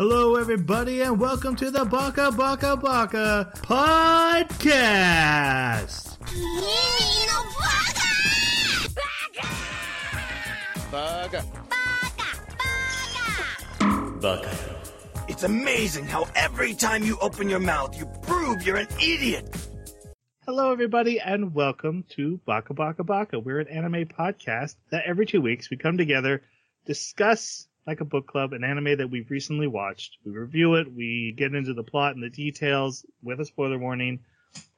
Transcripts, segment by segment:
Hello, everybody, and welcome to the Baka Baka Baka podcast. Bugger. Baka. Baka! Baka! Baka! It's amazing how every time you open your mouth, you prove you're an idiot. Hello, everybody, and welcome to Baka Baka Baka. We're an anime podcast that every two weeks we come together, discuss like a book club, an anime that we've recently watched. We review it, we get into the plot and the details with a spoiler warning,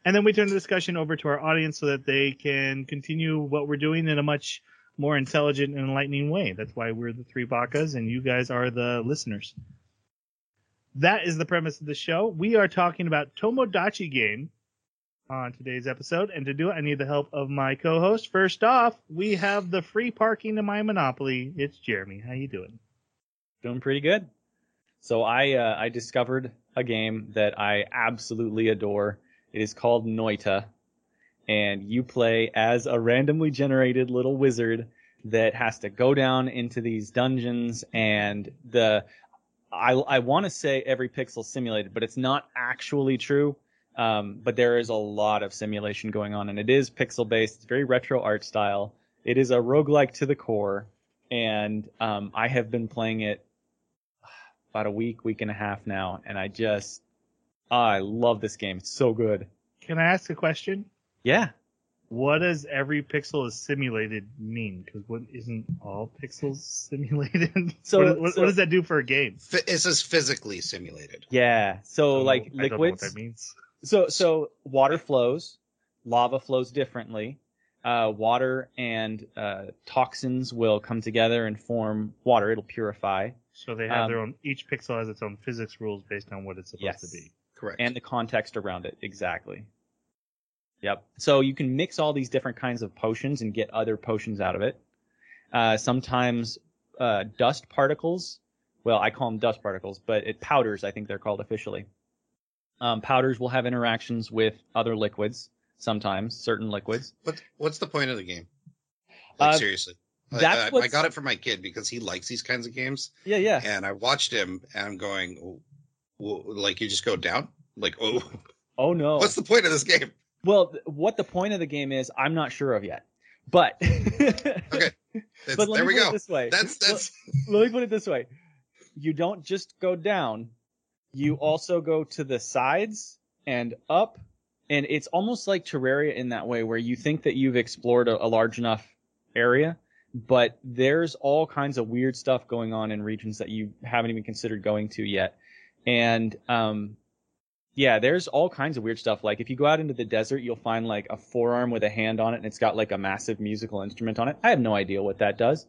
and then we turn the discussion over to our audience so that they can continue what we're doing in a much more intelligent and enlightening way. That's why we're the three Bakas, and you guys are the listeners. That is the premise of the show. We are talking about Tomodachi Game on today's episode, and to do it, I need the help of my co-host. First off, we have the free parking to my Monopoly. It's Jeremy. How you doing? Doing pretty good. So I uh, I discovered a game that I absolutely adore. It is called Noita, and you play as a randomly generated little wizard that has to go down into these dungeons and the I I want to say every pixel simulated, but it's not actually true. Um, but there is a lot of simulation going on, and it is pixel based. It's very retro art style. It is a roguelike to the core, and um, I have been playing it about a week, week and a half now, and I just I love this game. It's so good. Can I ask a question? Yeah. What does every pixel is simulated mean? Because what isn't all pixels simulated? So- what, what, so- what does that do for a game? F- This is physically simulated. Yeah. So I like don't know what liquids. that means. So so water flows, lava flows differently. Uh, water and uh, toxins will come together and form water. It'll purify, So they have Um, their own. Each pixel has its own physics rules based on what it's supposed Yes. to be. Correct. and the context around it exactly. Yep. So you can mix all these different kinds of potions and get other potions out of it. Uh, sometimes uh, dust particles. Well, I call them dust particles, but it powders. I think they're called officially. Um, powders will have interactions with other liquids. Sometimes certain liquids. what, what's the point of the game? Like Uh, seriously. I- that's I, I what's- got it for my kid because he likes these kinds of games, Yeah, yeah. and I watched him, and I'm going, "Oh, well, like you just go down, like oh, Oh no. what's the point of this game? well, what the point of the game is, I'm not sure of yet. But Okay, That's, but let there me we put go. it this way. That's that's let me put it this way you don't just go down you mm-hmm. also go to the sides and up and it's almost like terraria in that way where you think that you've explored a, a large enough area but there's all kinds of weird stuff going on in regions that you haven't even considered going to yet and um yeah there's all kinds of weird stuff like if you go out into the desert you'll find like a forearm with a hand on it and it's got like a massive musical instrument on it i have no idea what that does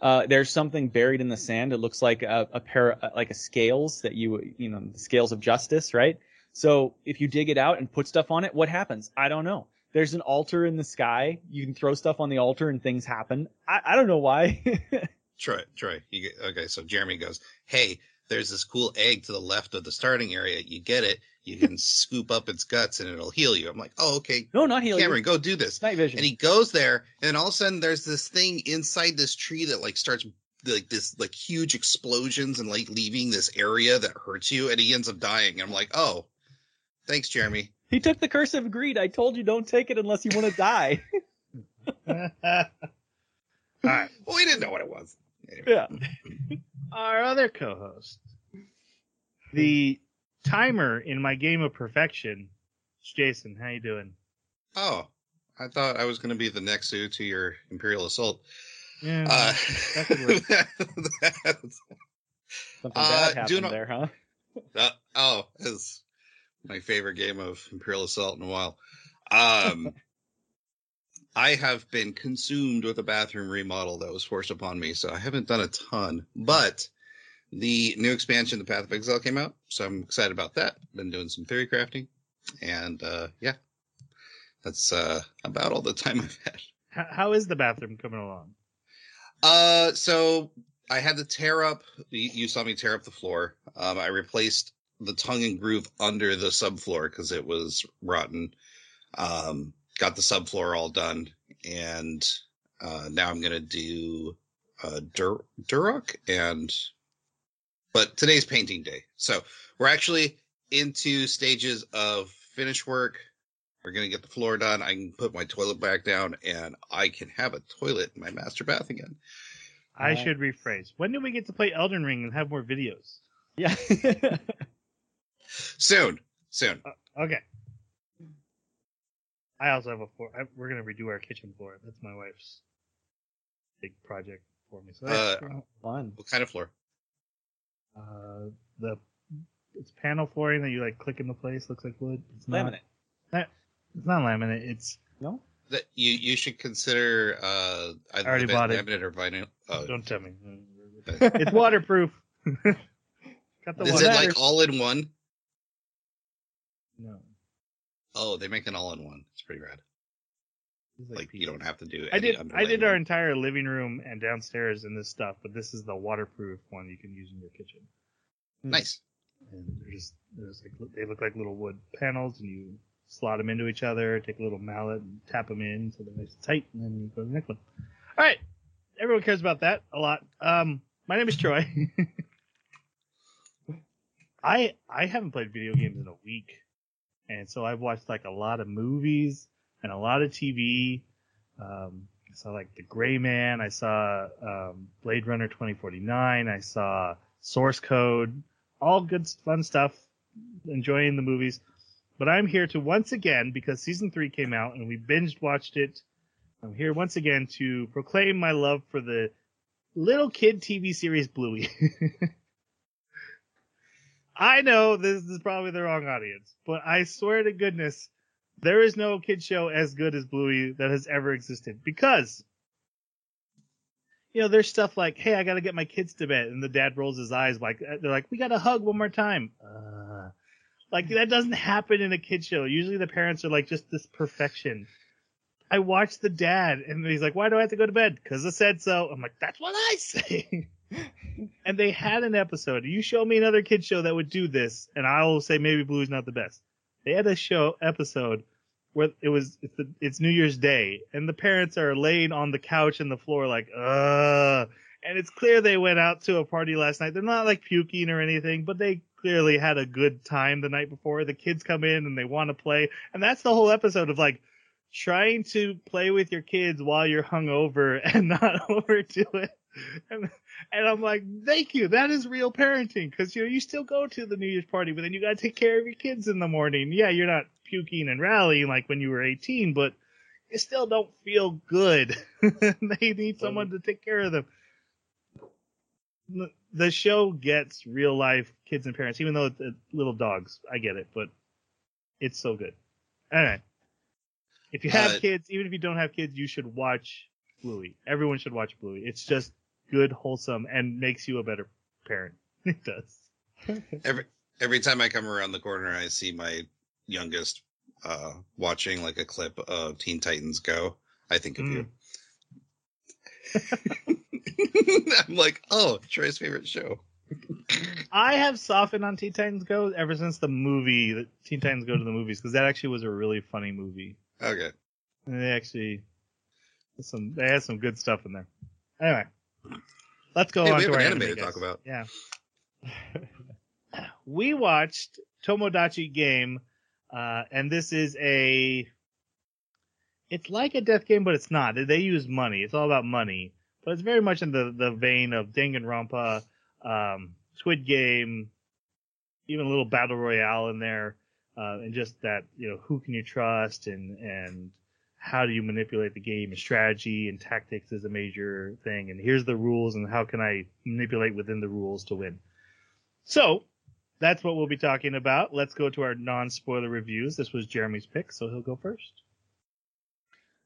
uh, there's something buried in the sand. It looks like a, a pair, like a scales that you, you know, the scales of justice, right? So if you dig it out and put stuff on it, what happens? I don't know. There's an altar in the sky. You can throw stuff on the altar and things happen. I, I don't know why. Troy. Troy. You get, okay, so Jeremy goes, "Hey, there's this cool egg to the left of the starting area. You get it. You can scoop up its guts, and it'll heal you." I'm like, "Oh, okay, no, not healing. Cameron, go do this." Night vision. and he goes there and all of a sudden there's this thing inside this tree that like starts like this like huge explosions and like leaving this area that hurts you and he ends up dying i'm like oh thanks jeremy he took the curse of greed. I told you don't take it unless you want to die. All right. well we didn't know what it was Anyway. yeah. Our other co-host, the timer in my game of perfection, it's Jason. How you doing? oh i thought i was going to be the next to to your imperial assault Yeah, uh, that could work. that's- Something Uh, bad do happened not- there, huh? Uh, oh, is my favorite game of Imperial Assault in a while. Um, I have been consumed with a bathroom remodel that was forced upon me, so I haven't done a ton. But the new expansion, The Path of Exile, came out, so I'm excited about that. Been doing some theory crafting, and uh, yeah, that's uh, about all the time I've had. How, how is the bathroom coming along? Uh, so I had to tear up. You you saw me tear up the floor. Um, I replaced the tongue and groove under the subfloor because it was rotten. Um, got the subfloor all done, and uh, now I'm gonna do uh, Dur- Durock and But today's painting day. So we're actually into stages of finish work. We're going to get the floor done. I can put my toilet back down and I can have a toilet in my master bath again. I Right. should rephrase. When do we get to play Elden Ring and have more videos? Yeah. Soon. Soon. Okay. I also have a floor. I, we're gonna redo our kitchen floor. That's my wife's big project for me. So that's, Fun. What kind of floor? uh, the it's panel flooring that you like click into place. Looks like wood. It's not. Laminate. It's not laminate. It's No? That you you should consider uh either already the bought it. laminate or vinyl. Oh, don't tell me. It's waterproof. Got the Is water. it like all in one? No. Oh, they make an all in one. It's pretty rad. It's Like you don't have to do. I did. I did our work. entire living room and downstairs in this stuff, but this is the waterproof one you can use in your kitchen. nice. And they're just there's like they look like little wood panels, and you slot them into each other. Take a little mallet and tap them in so they're nice and tight, and then you go to the next one. All right, everyone cares about that a lot. Um, my name is Troy. I I haven't played video games in a week, and so I've watched like a lot of movies and a lot of TV. Um, I saw like The Gray Man. I saw um, Blade Runner 2049. I saw Source Code. All good, fun stuff. Enjoying the movies. But I'm here to once again, because season three came out and we binged watched it. I'm here once again to proclaim my love for the little kid TV series Bluey. I know this is probably the wrong audience, but I swear to goodness, there is no kid show as good as Bluey that has ever existed because you know there's stuff like hey I got to get my kids to bed and the dad rolls his eyes like they're like we got to hug one more time. Uh, like that doesn't happen in a kid show. Usually the parents are like just this perfection. I watched the dad and he's like why do I have to go to bed? Because I said so. I'm like that's what I say and they had an episode you show me another kid show that would do this and I'll say maybe Bluey's not the best they had a show episode where it was it's, the, it's New Year's Day and the parents are laying on the couch and the floor like uh and it's clear they went out to a party last night. They're not like puking or anything, but they clearly had a good time the night before. The kids come in and they want to play, and that's the whole episode of like trying to play with your kids while you're hungover and not overdo it. And, and I'm like, thank you. That is real parenting because you know you still go to the New Year's party, but then you got to take care of your kids in the morning. Yeah, you're not puking and rallying like when you were 18, but you still don't feel good. they need someone to take care of them. The- show gets real life kids and parents, even though it's it's little dogs. I get it, but it's so good. All right. If you have Uh, kids, even if you don't have kids, you should watch Bluey. Everyone should watch Bluey. It's just good, wholesome, and makes you a better parent. It does. Every every time I come around the corner, I see my youngest uh, watching like a clip of Teen Titans Go. I think of you. I'm like, oh, Troy's favorite show. I have softened on Teen Titans Go ever since the movie, the Teen Titans Go to the movies, because that actually was a really funny movie. Okay. And they actually some they had some good stuff in there. Anyway, let's go Hey, on we to have our an anime, anime to talk about. Yeah. we watched Tomodachi Game, uh, and this is a. It's like a death game, but it's not. They use money. It's all about money, but it's very much in the the vein of Danganronpa, um, Squid Game, even a little battle royale in there, uh, and just that you know who can you trust and and how do you manipulate the game and strategy and tactics is a major thing and here's the rules and how can I manipulate within the rules to win. So that's what we'll be talking about. Let's go to our non-spoiler reviews. This was Jeremy's pick, so he'll go first.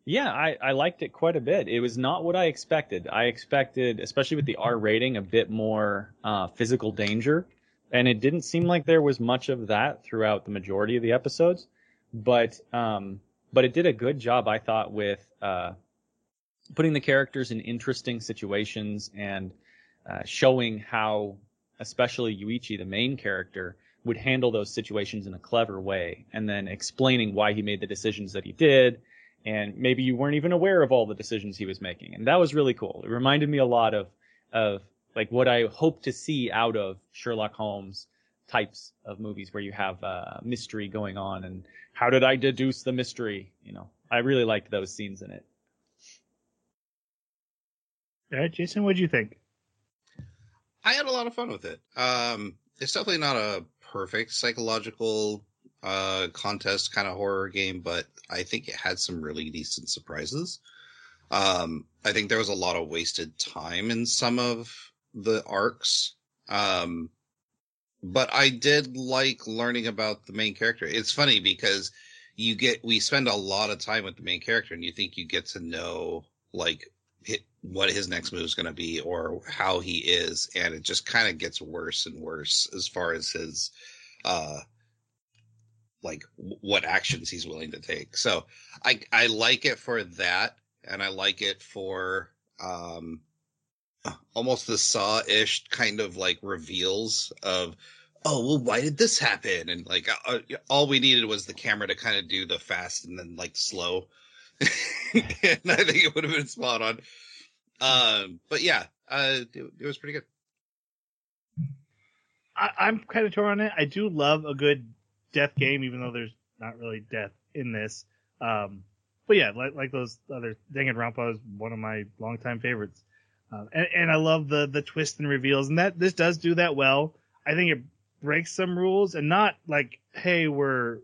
Yeah, I, I liked it quite a bit. It was not what I expected. I expected, especially with the R rating, a bit more uh, physical danger, and it didn't seem like there was much of that throughout the majority of the episodes. But um, but it did a good job, I thought, with uh, putting the characters in interesting situations and uh, showing how, especially Yuichi, the main character, would handle those situations in a clever way, and then explaining why he made the decisions that he did. And maybe you weren't even aware of all the decisions he was making. And that was really cool. It reminded me a lot of of like what I hope to see out of Sherlock Holmes types of movies where you have uh, mystery going on and how did I deduce the mystery? You know, I really liked those scenes in it. All right, Jason, what do you think? I had a lot of fun with it. Um, it's definitely not a perfect psychological uh, contest kind of horror game, but I think it had some really decent surprises. Um, I think there was a lot of wasted time in some of the arcs. Um, but I did like learning about the main character. It's funny because you get, we spend a lot of time with the main character and you think you get to know like what his next move is going to be or how he is. And it just kind of gets worse and worse as far as his, uh, like what actions he's willing to take. So I, I like it for that. And I like it for, um, almost the saw ish kind of like reveals of, oh, well, why did this happen? And like, uh, all we needed was the camera to kind of do the fast and then like slow. and I think it would have been spot on. Um, but yeah, uh, it, it was pretty good. I, am kind of torn on it. I do love a good death game, even though there's not really death in this. Um, but yeah, like, like those other Danganronpa is one of my longtime favorites. Uh, and, and I love the, the twists and reveals and that this does do that well. I think it breaks some rules and not like, hey, we're,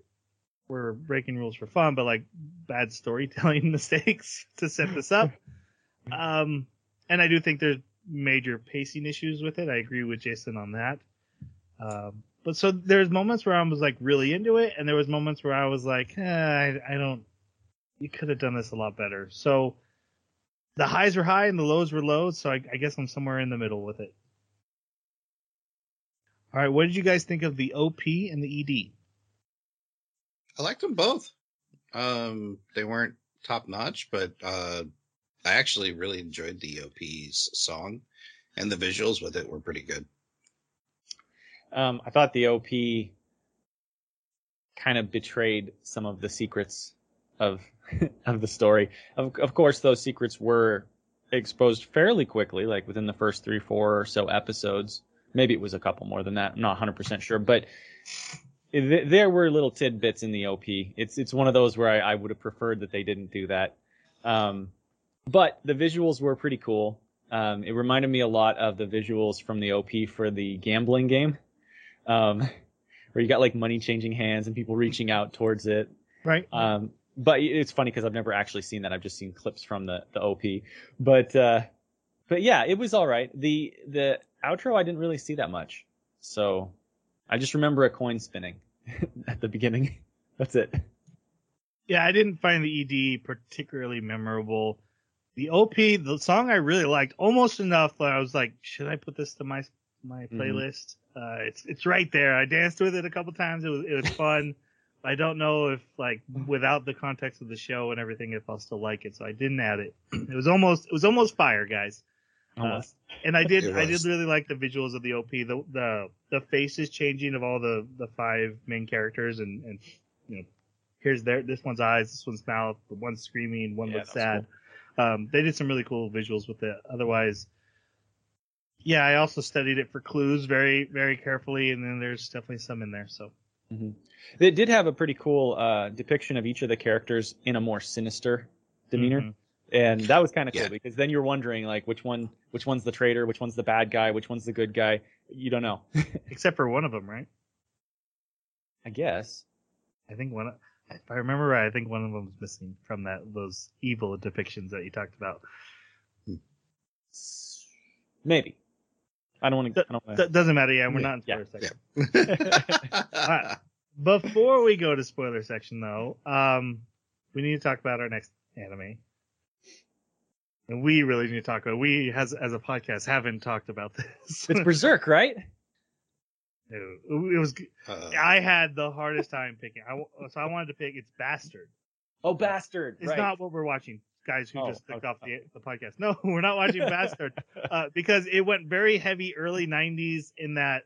we're breaking rules for fun, but like bad storytelling mistakes to set this up. Um, and I do think there's major pacing issues with it. I agree with Jason on that. Um, but so there's moments where I was like really into it, and there was moments where I was like, eh, I, I don't. You could have done this a lot better. So the highs were high and the lows were low. So I, I guess I'm somewhere in the middle with it. All right, what did you guys think of the OP and the ED? I liked them both. Um, they weren't top notch, but uh, I actually really enjoyed the OP's song, and the visuals with it were pretty good. Um, I thought the OP kind of betrayed some of the secrets of of the story. Of, of course, those secrets were exposed fairly quickly, like within the first three, four or so episodes. Maybe it was a couple more than that. I'm not 100% sure, but th- there were little tidbits in the OP. It's it's one of those where I, I would have preferred that they didn't do that. Um, but the visuals were pretty cool. Um, it reminded me a lot of the visuals from the OP for the gambling game, um, where you got like money changing hands and people reaching out towards it. Right. Um, but it's funny because I've never actually seen that. I've just seen clips from the the OP. But uh, but yeah, it was all right. The the outro I didn't really see that much, so I just remember a coin spinning at the beginning. That's it. Yeah, I didn't find the ED particularly memorable the OP, the song I really liked almost enough that I was like, should I put this to my my mm-hmm. playlist? Mm-hmm. Uh, it's it's right there. I danced with it a couple times. It was it was fun. I don't know if like without the context of the show and everything, if I'll still like it. So I didn't add it. It was almost it was almost fire, guys. Uh, and I did I did really like the visuals of the OP. The the the faces changing of all the the five main characters and and you know here's their this one's eyes, this one's mouth, the one's screaming, one yeah, looks sad. Cool. Um, they did some really cool visuals with it. Otherwise, yeah, I also studied it for clues very, very carefully, and then there's definitely some in there. So. Mm-hmm. It did have a pretty cool uh, depiction of each of the characters in a more sinister demeanor, mm-hmm. and that was kind of cool yeah. because then you're wondering like which one, which one's the traitor, which one's the bad guy, which one's the good guy. You don't know. Except for one of them, right? I guess. I think one if I remember right, I think one of them was missing from that those evil depictions that you talked about. Maybe. I don't want to. D- doesn't matter. Yeah, we're not in spoiler yeah. section. right. Before we go to spoiler section, though, um, we need to talk about our next anime. And we really need to talk about. We, as as a podcast, haven't talked about this. it's Berserk, right? It was. Uh, I had the hardest time picking. I so I wanted to pick. It's Bastard. Oh, Bastard! It's right. not what we're watching, guys who oh, just took okay. off the, the podcast. No, we're not watching Bastard uh, because it went very heavy early '90s. In that,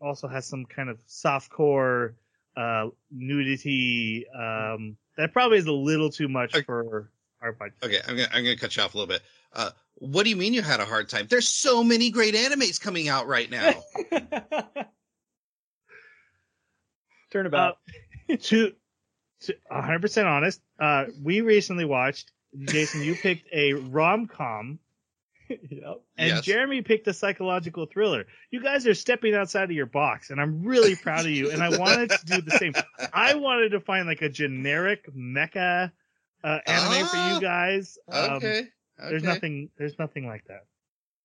also has some kind of softcore uh, nudity. Um, that probably is a little too much okay. for our podcast. Okay, I'm gonna I'm gonna cut you off a little bit. Uh, What do you mean you had a hard time? There's so many great animes coming out right now. Turnabout. Uh, to, to 100% honest, uh, we recently watched, Jason, you picked a rom com, yep. and Yes. Jeremy picked a psychological thriller. You guys are stepping outside of your box, and I'm really proud of you. And I wanted to do the same. I wanted to find like a generic mecha uh, anime for Ah, you guys. Um, okay. There's nothing. There's nothing like that.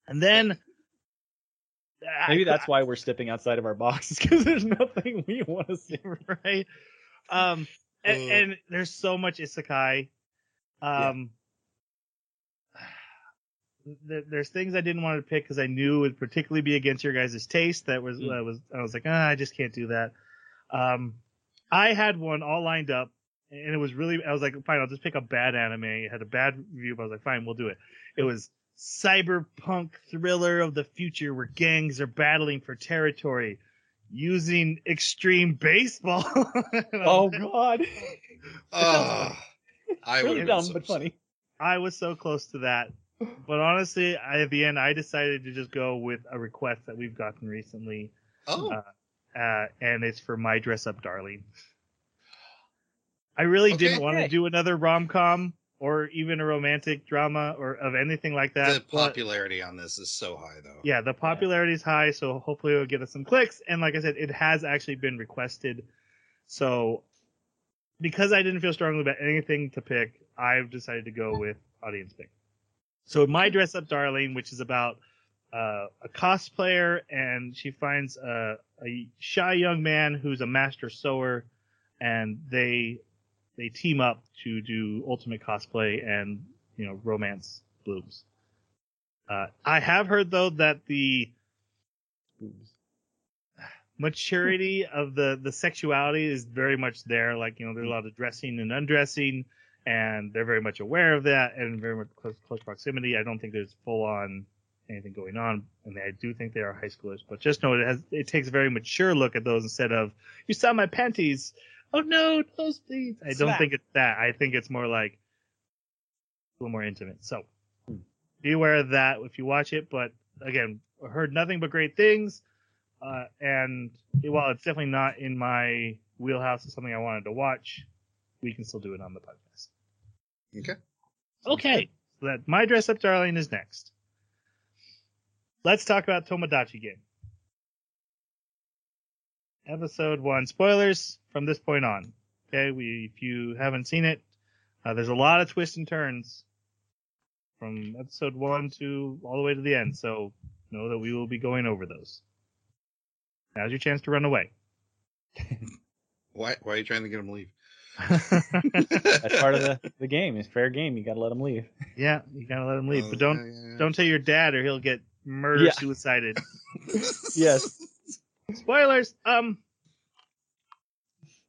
And then Maybe that's why we're stepping outside of our boxes because there's nothing we want to see. right. Um, and, and there's so much isekai. Um, there, there's things I didn't want to pick because I knew it would particularly be against your guys' taste. That was, Mm. I was, I was like, ah, I just can't do that. Um, I had one all lined up, and it was really, I was like, fine, I'll just pick a bad anime. It had a bad review, but I was like, fine, we'll do it. It was cyberpunk thriller of the future where gangs are battling for territory using extreme baseball. Oh God. Oh, I really would dumb but funny. I was so close to that. But honestly, I, at the end, I decided to just go with a request that we've gotten recently, Oh, Uh, uh, and it's for My Dress Up Darling. I really Okay. didn't want to do another rom com or even a romantic drama or of anything like that. the but- popularity on this is so high, though. yeah, the popularity is high, so hopefully it'll get us some clicks. And like I said, it has actually been requested. So because I didn't feel strongly about anything to pick, I've decided to go with audience pick. So my dress up darling, which is about uh, a cosplayer, and she finds a, a shy young man who's a master sewer, and they they team up to do ultimate cosplay and you know romance blooms. Uh, I have heard though that the maturity of the the sexuality is very much there. Like you know, there's a mm. lot of dressing and undressing, and they're very much aware of that and very much close, close proximity. I don't think there's full on anything going on, and I do think they are high schoolers. But just know it has it takes a very mature look at those instead of you saw my panties. Oh no, nosebleeds. I don't Smack. think it's that. I think it's more like a little more intimate. So be aware of that if you watch it. But again, heard nothing but great things. Uh, and while it's definitely not in my wheelhouse of something I wanted to watch, we can still do it on the podcast. Okay. Okay. So that my dress up darling is next. Let's talk about Tomodachi game. Episode one spoilers from this point on. Okay, we if you haven't seen it, uh, there's a lot of twists and turns from episode one to all the way to the end. So know that we will be going over those. Now's your chance to run away. Why? Why are you trying to get him to leave? That's part of the, the game. It's fair game. You got to let him leave. yeah, you gotta let him leave, Oh, but don't yeah, yeah. don't tell your dad or he'll get murder Yeah. suicided. Yes. Spoilers. Um,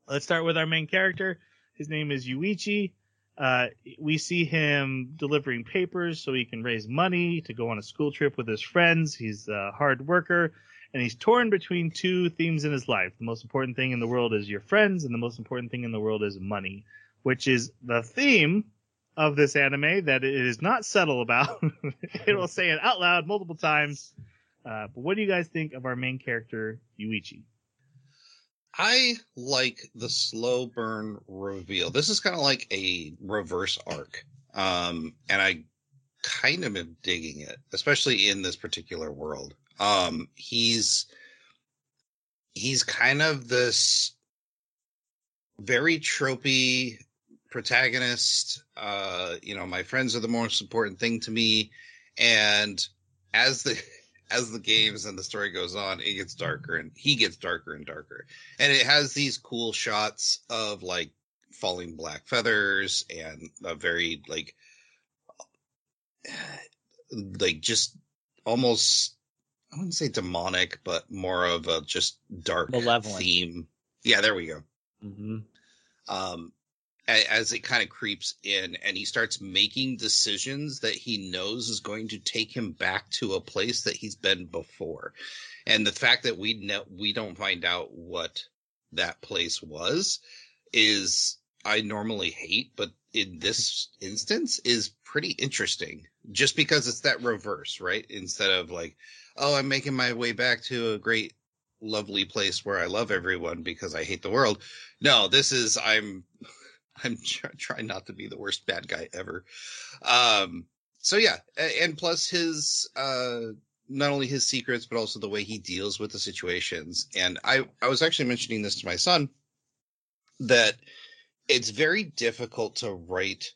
let's start with our main character. His name is Yuichi. Uh, we see him delivering papers so he can raise money to go on a school trip with his friends. He's a hard worker and he's torn between two themes in his life. The most important thing in the world is your friends and the most important thing in the world is money, which is the theme of this anime that it is not subtle about. it will say it out loud multiple times. Uh, but what do you guys think of our main character, Yuichi? I like the slow burn reveal. This is kind of like a reverse arc. Um, and I kind of am digging it, especially in this particular world. Um, he's, he's kind of this very tropey protagonist. Uh, you know, my friends are the most important thing to me. And as the, as the games and the story goes on, it gets darker and he gets darker and darker and it has these cool shots of like falling black feathers and a very like like just almost I wouldn't say demonic, but more of a just dark Malevolent. theme. Yeah, there we go. Mm-hmm. Um, as it kind of creeps in, and he starts making decisions that he knows is going to take him back to a place that he's been before, and the fact that we know we don't find out what that place was is I normally hate, but in this instance is pretty interesting. just because it's that reverse, right? Instead of like, oh, I'm making my way back to a great, lovely place where I love everyone because I hate the world. No, this is I'm I'm trying not to be the worst bad guy ever. Um, so yeah, and plus his uh not only his secrets but also the way he deals with the situations. And I I was actually mentioning this to my son that it's very difficult to write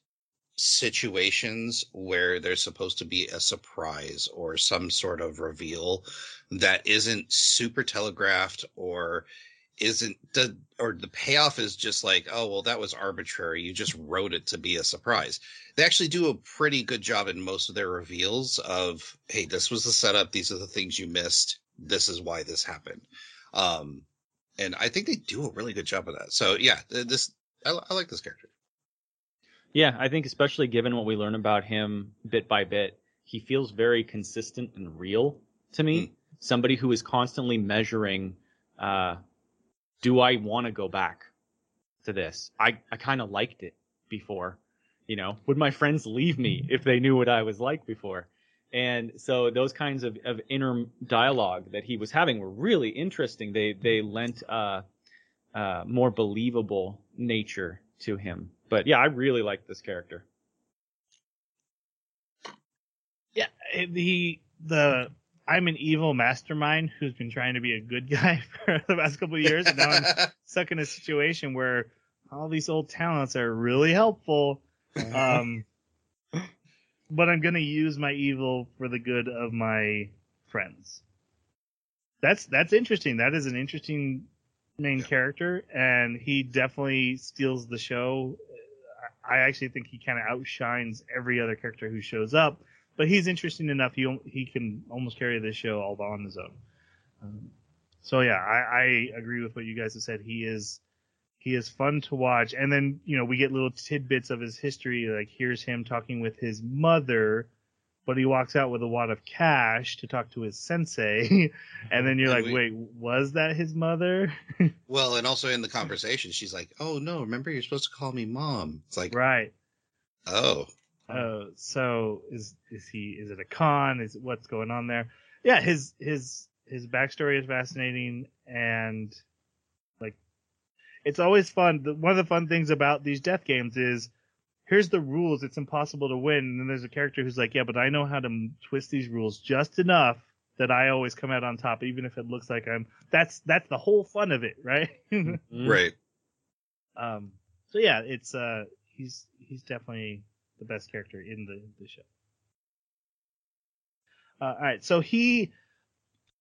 situations where there's supposed to be a surprise or some sort of reveal that isn't super telegraphed or isn't the or the payoff is just like oh well that was arbitrary. You just wrote it to be a surprise. They actually do a pretty good job in most of their reveals of hey this was the setup. These are the things you missed. This is why this happened. Um and i think they do a really good job of that. So yeah this i, I like this character yeah, I think especially given what we learn about him bit by bit, he feels very consistent and real to me. Mm. Somebody who is constantly measuring, uh, do I want to go back to this? I, I kind of liked it before. You know, would my friends leave me if they knew what I was like before? And so those kinds of, of inner dialogue that he was having were really interesting. They they lent uh, uh, more believable nature to him. But yeah, I really like this character. Yeah, he the I'm an evil mastermind who's been trying to be a good guy for the past couple of years, and now I'm stuck in a situation where all these old talents are really helpful. Um, but I'm gonna use my evil for the good of my friends. That's that's interesting. That is an interesting main yeah. character, and he definitely steals the show. I actually think he kind of outshines every other character who shows up, but he's interesting enough. He he can almost carry this show all on his own. Um, so yeah, I, I agree with what you guys have said. He is he is fun to watch, and then you know we get little tidbits of his history. Like here's him talking with his mother but he walks out with a wad of cash to talk to his sensei. and then you're and like, we, wait, was that his mother? well, and also in the conversation, she's like, oh no, remember you're supposed to call me mom. It's like, right. Oh. Uh, so is, is he, is it a con? Is what's going on there? Yeah, his, his, his backstory is fascinating and like, it's always fun. One of the fun things about these death games is here's the rules. It's impossible to win. And then there's a character who's like, yeah, but I know how to twist these rules just enough that I always come out on top, even if it looks like I'm. That's that's the whole fun of it, right? Mm-hmm. right. Um. So yeah, it's uh, he's he's definitely the best character in the the show. Uh, all right, so he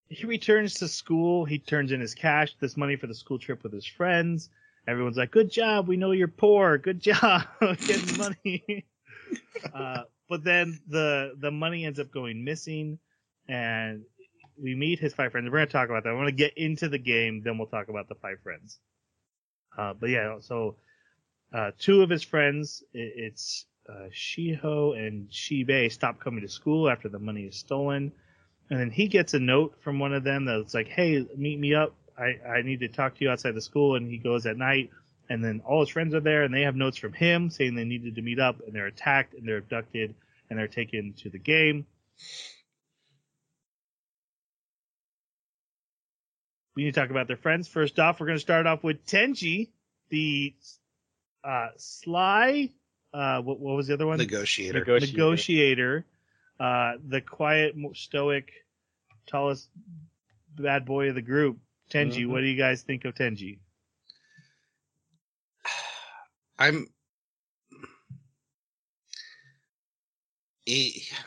he returns to school. He turns in his cash, this money for the school trip with his friends everyone's like, "Good job, we know you're poor. Good job getting money." uh, but then the the money ends up going missing, and we meet his five friends. We're gonna talk about that. I want to get into the game, then we'll talk about the five friends. Uh, but yeah, so uh, two of his friends, it, it's uh, Shiho and Shibe, stop coming to school after the money is stolen. And then he gets a note from one of them that's like, "Hey, meet me up I, I need to talk to you outside the school. And he goes at night and then all his friends are there and they have notes from him saying they needed to meet up and they're attacked and they're abducted and they're taken to the game. We need to talk about their friends. First off, we're going to start off with Tenji, the uh, sly, uh, what, what was the other one? Negotiator. Negotiator. Negotiator uh, the quiet, stoic, tallest bad boy of the group. Tenji, mm-hmm. what do you guys think of Tenji? I'm.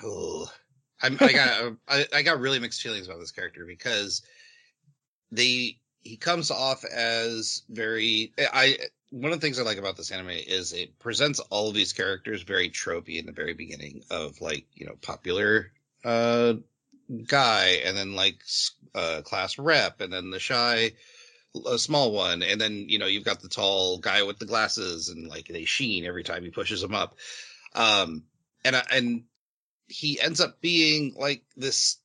Oh, I'm, I got I, I got really mixed feelings about this character because they he comes off as very I one of the things I like about this anime is it presents all of these characters very tropey in the very beginning of like you know popular uh guy and then like uh, class rep and then the shy a small one and then you know you've got the tall guy with the glasses and like they sheen every time he pushes them up. Um and and he ends up being like this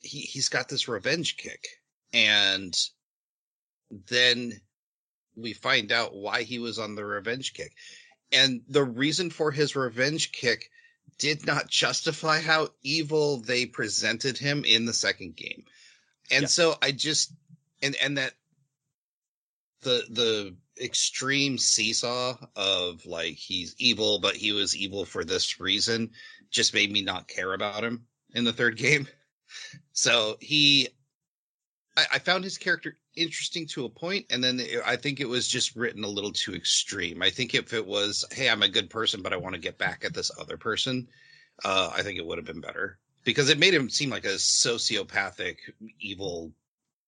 he he's got this revenge kick. And then we find out why he was on the revenge kick. And the reason for his revenge kick did not justify how evil they presented him in the second game. And Yeah. so I just and and that the the extreme seesaw of like he's evil but he was evil for this reason just made me not care about him in the third game. So he I, I found his character interesting to a point, and then I think it was just written a little too extreme. I think if it was, "Hey, I'm a good person, but I want to get back at this other person," uh, I think it would have been better because it made him seem like a sociopathic, evil,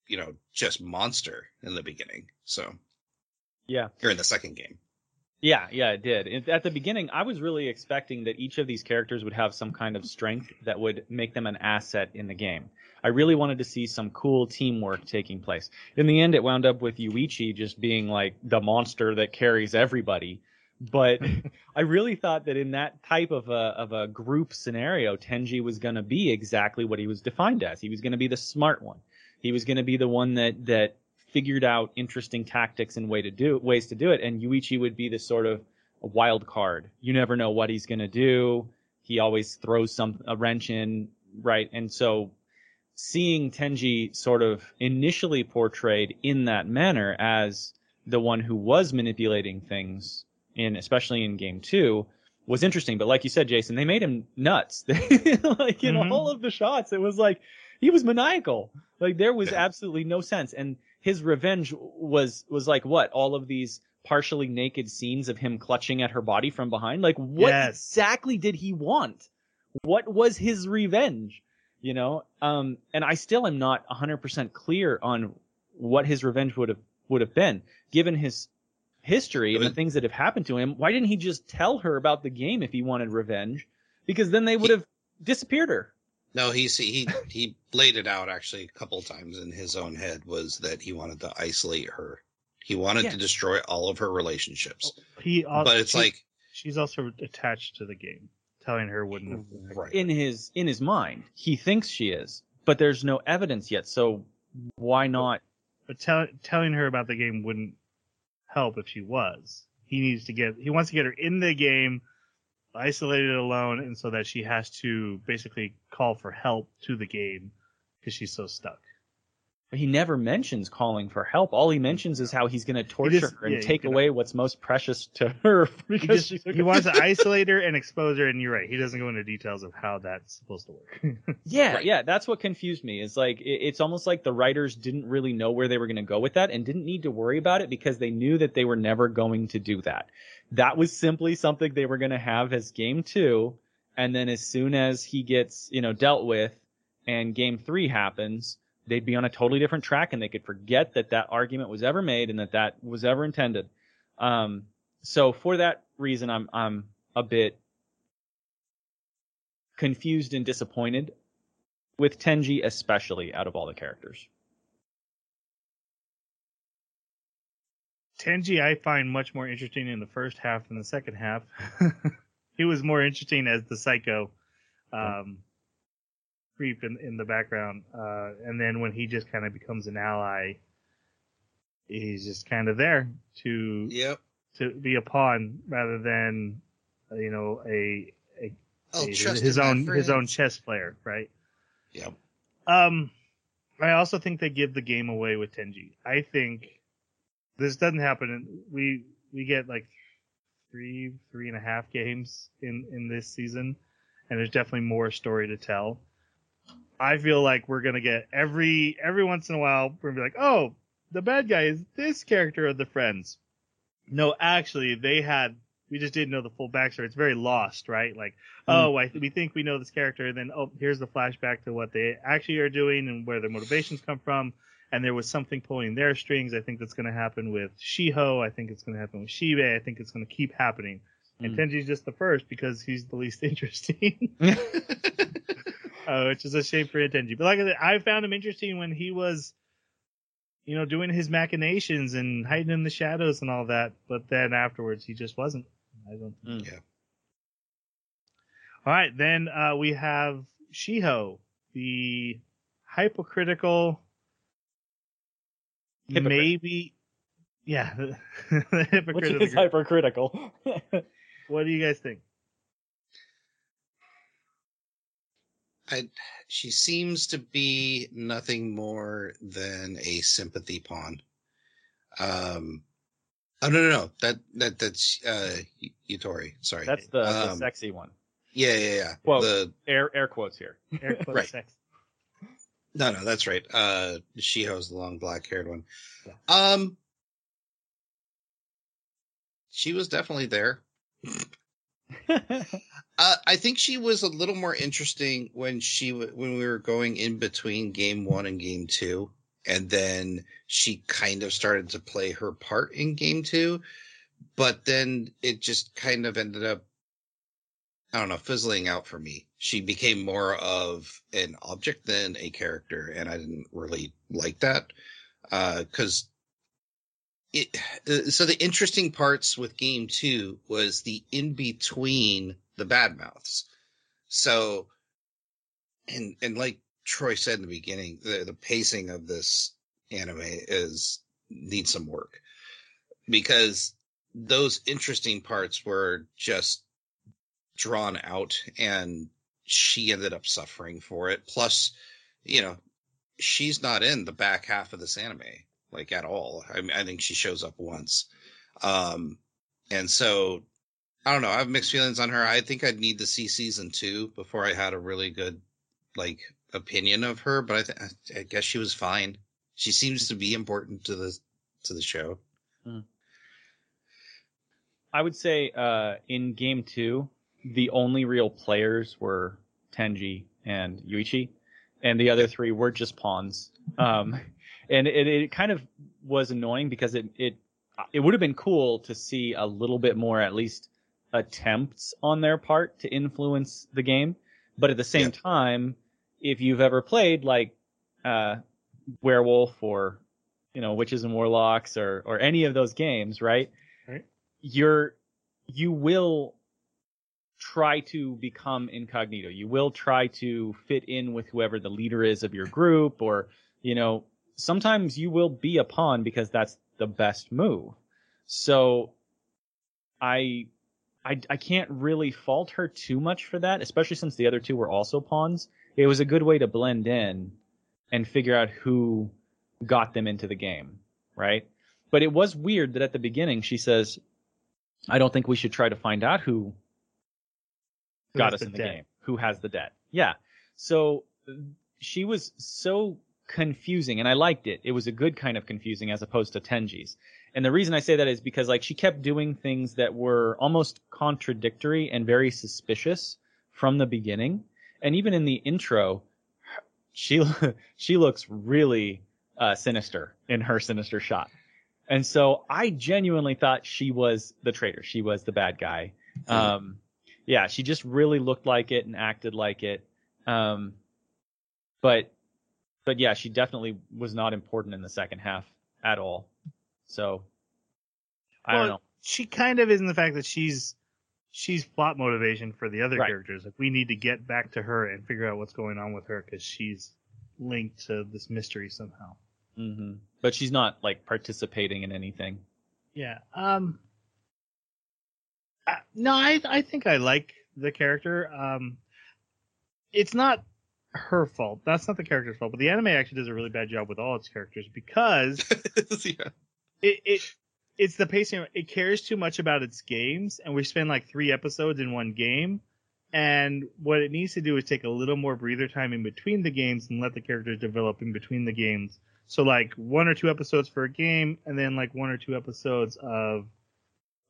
you know, just monster in the beginning. So, Yeah. or in the second game, Yeah, yeah, it did. At the beginning, I was really expecting that each of these characters would have some kind of strength that would make them an asset in the game. I really wanted to see some cool teamwork taking place. In the end, it wound up with Yuichi just being like the monster that carries everybody. But I really thought that in that type of a of a group scenario, Tenji was going to be exactly what he was defined as. He was going to be the smart one. He was going to be the one that that figured out interesting tactics and way to do ways to do it. And Yuichi would be this sort of a wild card. You never know what he's going to do. He always throws some a wrench in, right? And so seeing Tenji sort of initially portrayed in that manner as the one who was manipulating things in especially in game 2 was interesting. But like you said Jason they made him nuts. Like in Mhm. all of the shots it was like he was maniacal. Like there was absolutely no sense. And his revenge was was like what all of these partially naked scenes of him clutching at her body from behind? Like what Yes. exactly did he want? What was his revenge you know um and i still am not 100% clear on what his revenge would have would have been given his history and the things that have happened to him why didn't he just tell her about the game if he wanted revenge because then they would He- have disappeared her no, he's he he laid it out actually a couple times in his own head was that he wanted to isolate her. He wanted Yeah. to destroy all of her relationships. He also, but it's she- like she's also attached to the game. Telling her wouldn't have right. in his in his mind he thinks she is but there's no evidence yet so why not But tell, telling her about the game wouldn't help if she was. He needs to get. He wants to get her in the game, isolated alone, and so that she has to basically call for help to the game because she's so stuck. He never mentions calling for help all he mentions is how he's going to torture just- her and yeah, he take can- away what's most precious to her He because just she's he wants to isolate her and expose her, and you're right. He doesn't go into details of how that's supposed to work. Yeah, Right. yeah, that's what confused me. Is like it, it's almost like the writers didn't really know where they were going to go with that and didn't need to worry about it because they knew that they were never going to do that. That was simply something they were going to have as game 2 and then as soon as he gets, you know, dealt with and game 3 happens, they'd be on a totally different track and they could forget that that argument was ever made and that that was ever intended. Um so for that reason I'm I'm a bit confused and disappointed with Tenji especially out of all the characters. Tenji, I find much more interesting in the first half than the second half. he was more interesting as the psycho um, creep in, in the background, uh, and then when he just kind of becomes an ally, he's just kind of there to Yep. to be a pawn rather than uh, you know a, a, Oh, a- his own his own chess player, right? Yep. Um, I also think they give the game away with Tenji. I think this doesn't happen. In, we we get like three three and a half games in in this season, and there's definitely more story to tell. I feel like we're gonna get every every once in a while we're gonna be like, oh, the bad guy is this character of the Friends. No, actually, they had. We just didn't know the full backstory. It's very lost, right? Like, oh, I, we think we know this character, and then oh, here's the flashback to what they actually are doing and where their motivations come from. And there was something pulling their strings. I think that's going to happen with Shiho. I think it's going to happen with Shibe. I think it's going to keep happening. And Mm. Tenji's just the first because he's the least interesting, uh, which is a shame for Tenji. But like I said, I found him interesting when he was, you know, doing his machinations and hiding in the shadows and all that. But then afterwards, he just wasn't. I don't. Mm. Yeah. All right, then uh, we have Shiho, the hypocritical, Hypocrite. maybe, yeah, the Which hypocrite. of the is group. hypercritical. What do you guys think? I she seems to be nothing more than a sympathy pawn. Um, oh no no no that that that's uh Yutori. Sorry, That's the, the Um, sexy one. yeah yeah yeah. Well, The Air air quotes here. Air quotes Right. sex. no no that's right. Uh, Shiho's the long black haired one. Yeah. Um, she was definitely there. Uh, I think she was a little more interesting when she when we were going in between game one and game two, and then she kind of started to play her part in game two, but then it just kind of ended up, I don't know, fizzling out for me. She became more of an object than a character, and I didn't really like that because it. Uh, so the interesting parts with game two was the in between the bad mouths. So, and and like Troy said in the beginning, the the pacing of this anime is needs some work because those interesting parts were just drawn out and she ended up suffering for it plus you know she's not in the back half of this anime like at all. I, mean, I think she shows up once. Um and so i don't know i have mixed feelings on her. I think i'd need to see season two before i had a really good like opinion of her but i, th- I guess she was fine. She seems to be important to the to the show. I would say uh, in game two, the only real players were Tenji and Yuichi, and the other three were just pawns. Um, and it, it kind of was annoying because it it it would have been cool to see a little bit more, at least attempts on their part to influence the game. But at the same Yeah. time, if you've ever played like uh, Werewolf or you know Witches and Warlocks or or any of those games, right? Right. You're you will try to become incognito. You will try to fit in with whoever the leader is of your group or you know sometimes you will be a pawn because that's the best move. So I I I can't really fault her too much for that, especially since the other two were also pawns. It was a good way to blend in and figure out who got them into the game, right? But it was weird that at the beginning she says, "I don't think we should try to find out who Who got us the in the debt? game, who has the debt." Yeah. So she was so confusing and I liked it. It was a good kind of confusing as opposed to Tenji's. And the reason I say that is because like she kept doing things that were almost contradictory and very suspicious from the beginning. And even in the intro, she she looks really uh, sinister in her sinister shot. And so I genuinely thought she was the traitor. She was the bad guy. Um, yeah, she just really looked like it and acted like it. Um, but but yeah, she definitely was not important in the second half at all. So I don't know. She kind of is in the fact that she's she's plot motivation for the other Right. characters. Like we need to get back to her and figure out what's going on with her because she's linked to this mystery somehow. hmm But she's not like participating in anything. Yeah. Um. no, I I think I like the character. Um, it's not her fault. That's not the character's fault. But the anime actually does a really bad job with all its characters because yeah. it, it it's the pacing. It cares too much about its games, and we spend like three episodes in one game. And what it needs to do is take a little more breather time in between the games and let the characters develop in between the games. So like one or two episodes for a game, and then like one or two episodes of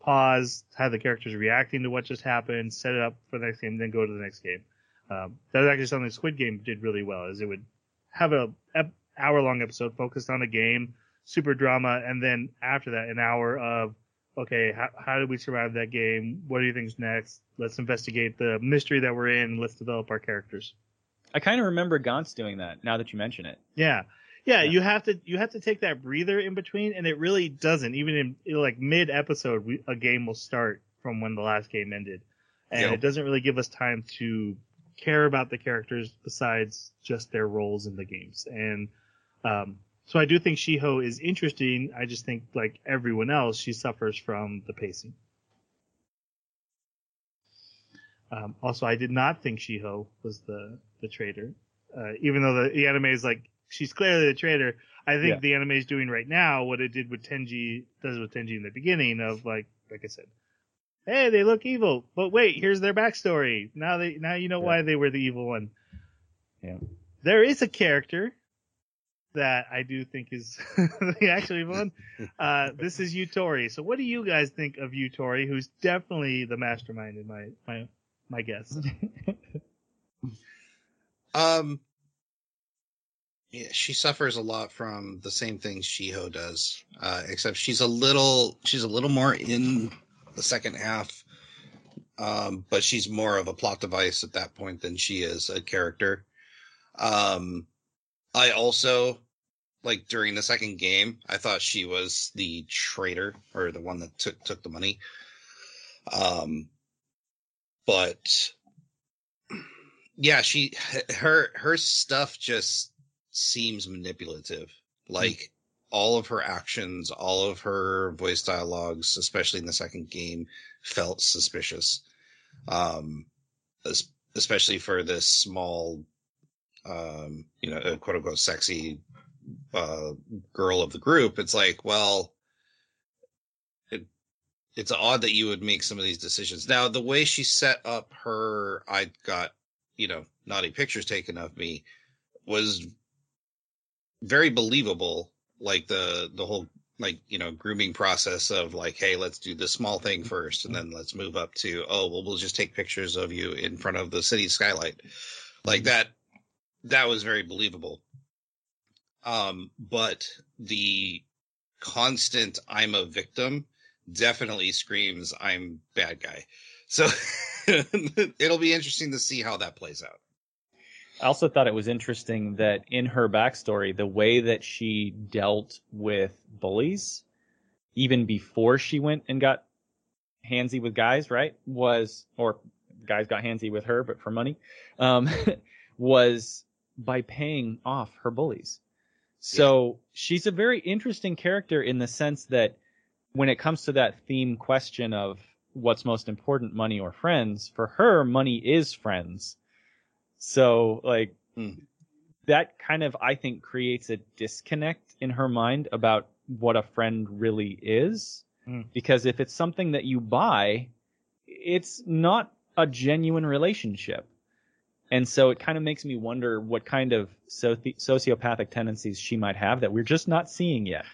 pause, have the characters reacting to what just happened, set it up for the next game, then go to the next game. Um, that was actually something Squid Game did really well. Is it would have a ep- hour long episode focused on a game, super drama, and then after that, an hour of okay, how, how did we survive that game? What do you think's next? Let's investigate the mystery that we're in. Let's develop our characters. I kind of remember Gantz doing that now that you mention it. Yeah. yeah. Yeah. you have to you have to take that breather in between, and it really doesn't. Even in like mid episode, a game will start from when the last game ended, and Yep. it doesn't really give us time to care about the characters besides just their roles in the games. And um, so I do think Shiho is interesting. I just think like everyone else, she suffers from the pacing. Um, also, I did not think Shiho was the, the traitor. Uh, even though the, the anime is like she's clearly the traitor, I think Yeah. the anime is doing right now what it did with Tenji does with Tenji in the beginning of like like I said, hey, they look evil, but wait, here's their backstory. Now they now you know Yeah. why they were the evil one. Yeah. There is a character that I do think is the actual evil one. Uh, this is Yutori. So what do you guys think of Yutori, who's definitely the mastermind in my my my guess? Um, yeah, she suffers a lot from the same things Shiho does, uh, except she's a little she's a little more in the second half. Um, but she's more of a plot device at that point than she is a character. Um, I also like during the second game, I thought she was the traitor or the one that took took the money. Um, but yeah, she her her stuff just seems manipulative. Like all of her actions, all of her voice dialogues, especially in the second game, felt suspicious. Um, especially for this small, um, you know, uh, quote unquote sexy uh, girl of the group. It's like, well, it it's odd that you would make some of these decisions. Now, the way she set up her, I got, you know, naughty pictures taken of me was very believable. Like the, the whole, like, you know, grooming process of like, Hey, let's do the small thing first. And then let's move up to, oh, well, we'll just take pictures of you in front of the city skylight. Like that, that was very believable. Um, but the constant I'm a victim definitely screams I'm bad guy. So it'll be interesting to see how that plays out. I also thought it was interesting that in her backstory, the way that she dealt with bullies, even before she went and got handsy with guys, right? Was, or guys got handsy with her, but for money, um, was by paying off her bullies. So she's a very interesting character in the sense that when it comes to that theme question of what's most important, money or friends, for her, money is friends. So like Hmm. that kind of I think creates a disconnect in her mind about what a friend really is. Hmm. Because if it's something that you buy, it's not a genuine relationship. And so it kind of makes me wonder what kind of soci- sociopathic tendencies she might have that we're just not seeing yet.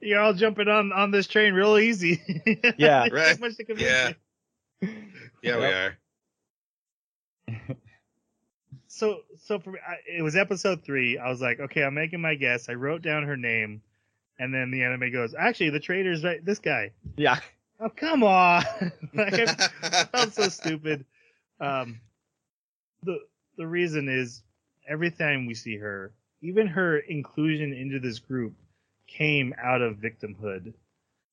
You're all jumping on on this train real easy. Yeah. Right. much to Yeah. Yeah, we are. So so for me, I, it was episode three. I was like, okay, I'm making my guess. I wrote down her name, and then the anime goes, actually, the traitor's right. This guy. Yeah. Oh come on! like, I, I felt so stupid. Um, the the reason is every time we see her, even her inclusion into this group came out of victimhood.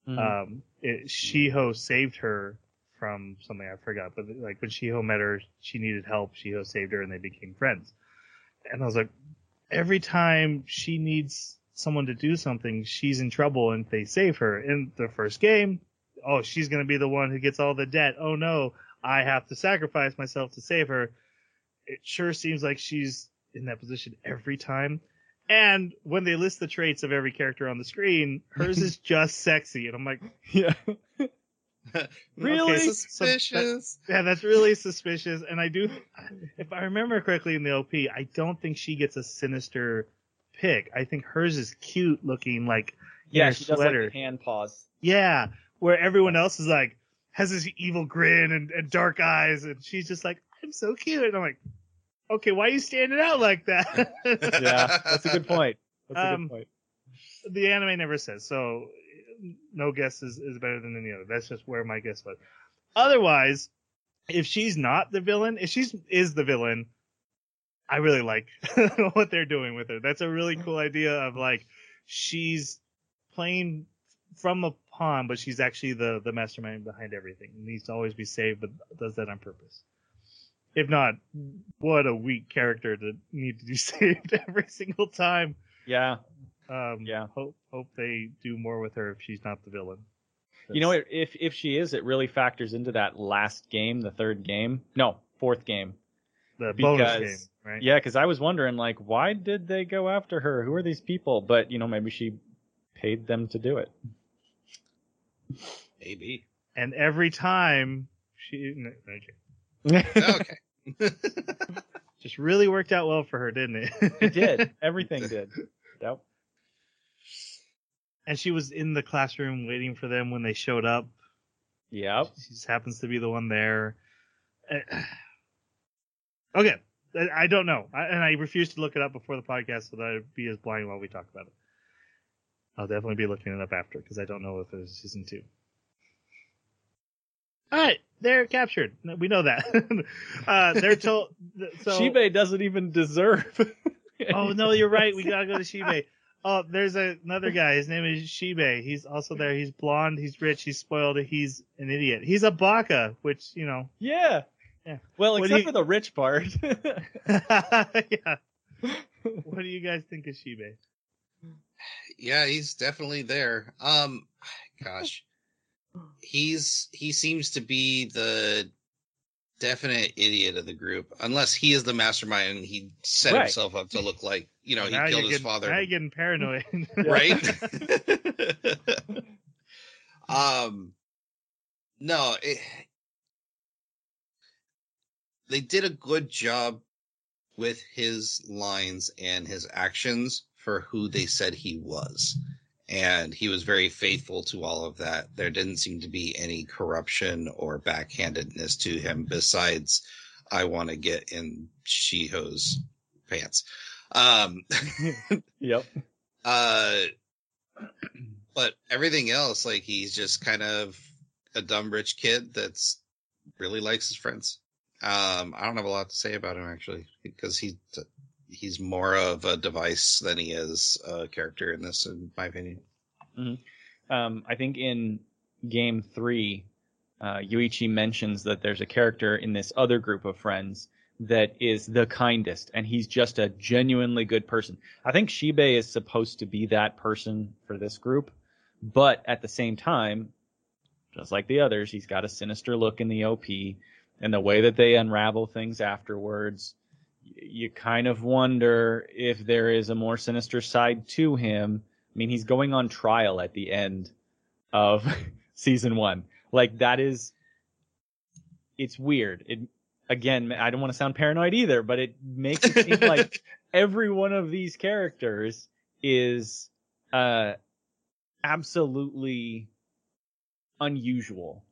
Mhm. Um, it, Shiho saved her from something I forgot, but like when Shiho met her, she needed help. Shiho saved her, and they became friends. And I was like, every time she needs someone to do something, she's in trouble, and they save her. In the first game, oh, she's gonna be the one who gets all the debt. Oh no, I have to sacrifice myself to save her. It sure seems like she's in that position every time. And when they list the traits of every character on the screen, hers is just sexy, and I'm like, yeah. Really? Okay, so- suspicious. yeah, that's really suspicious. And I do, if I remember correctly in the OP, I don't think she gets a sinister pick. I think hers is cute looking, like in Yeah, her she does sweater. like hand paws. yeah, where everyone else is like has this evil grin and, and dark eyes, and she's just like, I'm so cute. And I'm like, okay, why are you standing out like that? Yeah, that's a good point. That's a Um, good point. the anime never says, so no guess is, is better than any other. That's just where my guess was. Otherwise, if she's not the villain, if she's is the villain, I really like what they're doing with her. That's a really cool idea of like she's playing from a pawn, but she's actually the the mastermind behind everything. Needs to always be saved, but does that on purpose. If not, what a weak character to need to be saved every single time. Yeah. Um, Yeah. Hope hope they do more with her if she's not the villain. You know, if if she is, it really factors into that last game, the third game. No, fourth game, the bonus game, right? Yeah, because I was wondering, like, why did they go after her? Who are these people? But you know, maybe she paid them to do it. Maybe. And every time she no, no, okay. Okay. just really worked out well for her, didn't it? it did. Everything did. Yep. And she was in the classroom waiting for them when they showed up. Yep. She just happens to be the one there. Okay, I- don't know, I, and I refuse to look it up before the podcast so that I'd be as blind while we talk about it. I'll definitely be looking it up after because I don't know if there's season two. All right, they're captured. We know that. uh, they're told. So, Shibe doesn't even deserve. Oh no, you're right. We gotta go to Shibe. Oh, there's a, another guy. His name is Shibe. He's also there. He's blonde. He's rich. He's spoiled. He's an idiot. He's a baka, which you know. Yeah. Yeah. Well, What except you- for the rich part. yeah. What do you guys think of Shibe? Yeah, he's definitely there. Um, gosh, he's he seems to be the definite idiot of the group, unless he is the mastermind and he set Right. himself up to look like you know he now killed his getting, father, Now you're getting paranoid. right? um, no, it, they did a good job with his lines and his actions for who they said he was. And he was very faithful to all of that. There didn't seem to be any corruption or backhandedness to him besides, I want to get in Shiho's pants. Um, yep. uh, but everything else, like he's just kind of a dumb rich kid that's really likes his friends. Um, I don't have a lot to say about him actually because he's he's more of a device than he is a character in this, in my opinion. Um, I think in game three, uh, Yuichi mentions that there's a character in this other group of friends that is the kindest, and he's just a genuinely good person. I think Shibe is supposed to be that person for this group, but at the same time, just like the others, he's got a sinister look in the OP, and the way that they unravel things afterwards, you kind of wonder if there is a more sinister side to him. I mean, he's going on trial at the end of season one. Like that is, it's weird. It again, I don't want to sound paranoid either, but it makes it seem like every one of these characters is uh absolutely unusual.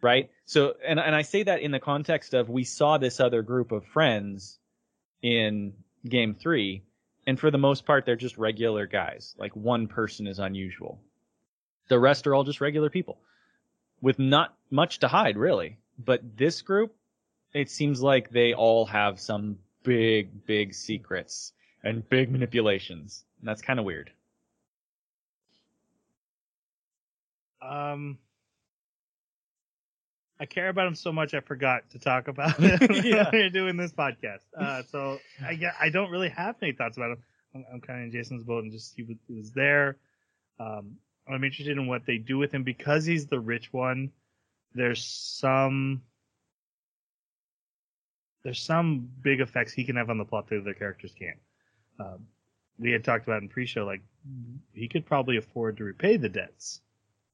Right? So and and I say that in the context of we saw this other group of friends in game 3 and for the most part they're just regular guys. Like one person is unusual. The rest are all just regular people with not much to hide really. But this group it seems like they all have some big big secrets and big manipulations. And that's kind of weird. Um, I care about him so much I forgot to talk about it Yeah. when we're doing this podcast. Uh, so I I don't really have any thoughts about him. I'm, I'm kind of in Jason's boat and just he was, he was there. Um, I'm interested in what they do with him because he's the rich one. There's some there's some big effects he can have on the plot that other characters can't. Um, we had talked about in pre-show like he could probably afford to repay the debts.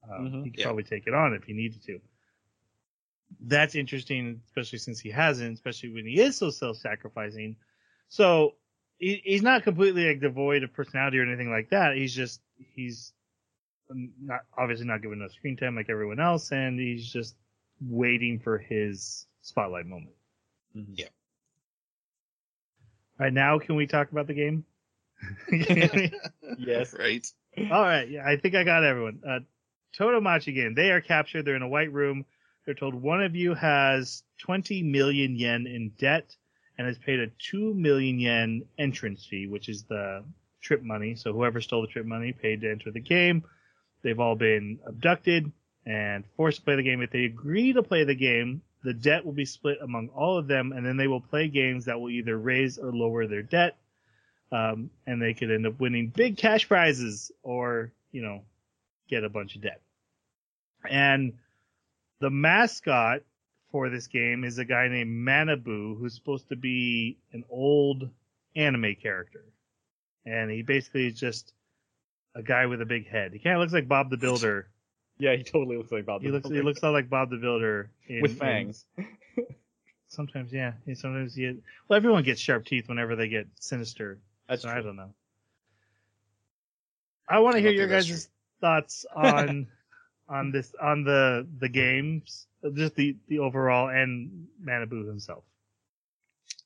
Um, Mhm. He could Yeah. probably take it on if he needed to. That's interesting, especially since he hasn't, especially when he is so self-sacrificing. So he, he's not completely like devoid of personality or anything like that. He's just he's not obviously not given enough screen time like everyone else, and he's just waiting for his spotlight moment. Mhm. Yeah. All right, now can we talk about the game? Yes. Right. All right, yeah, I think I got everyone. Uh, Tomodachi game. They are captured. They're in a white room. They're told one of you has 20 million yen in debt and has paid a 2 million yen entrance fee, which is the trip money. So whoever stole the trip money paid to enter the game. They've all been abducted and forced to play the game. If they agree to play the game, the debt will be split among all of them, and then they will play games that will either raise or lower their debt. Um, and they could end up winning big cash prizes or, you know, get a bunch of debt. And the mascot for this game is a guy named Manabu, who's supposed to be an old anime character, and he basically is just a guy with a big head. He kind of looks like Bob the Builder. Yeah, he totally looks like Bob. He the looks he looks a lot like Bob the Builder in, with in- fangs. sometimes, yeah. He- Sometimes he. Well, everyone gets sharp teeth whenever they get sinister. That's so true. I don't know. I want to hear your guys' thoughts on on this on the the games, just the the overall and Manabu himself.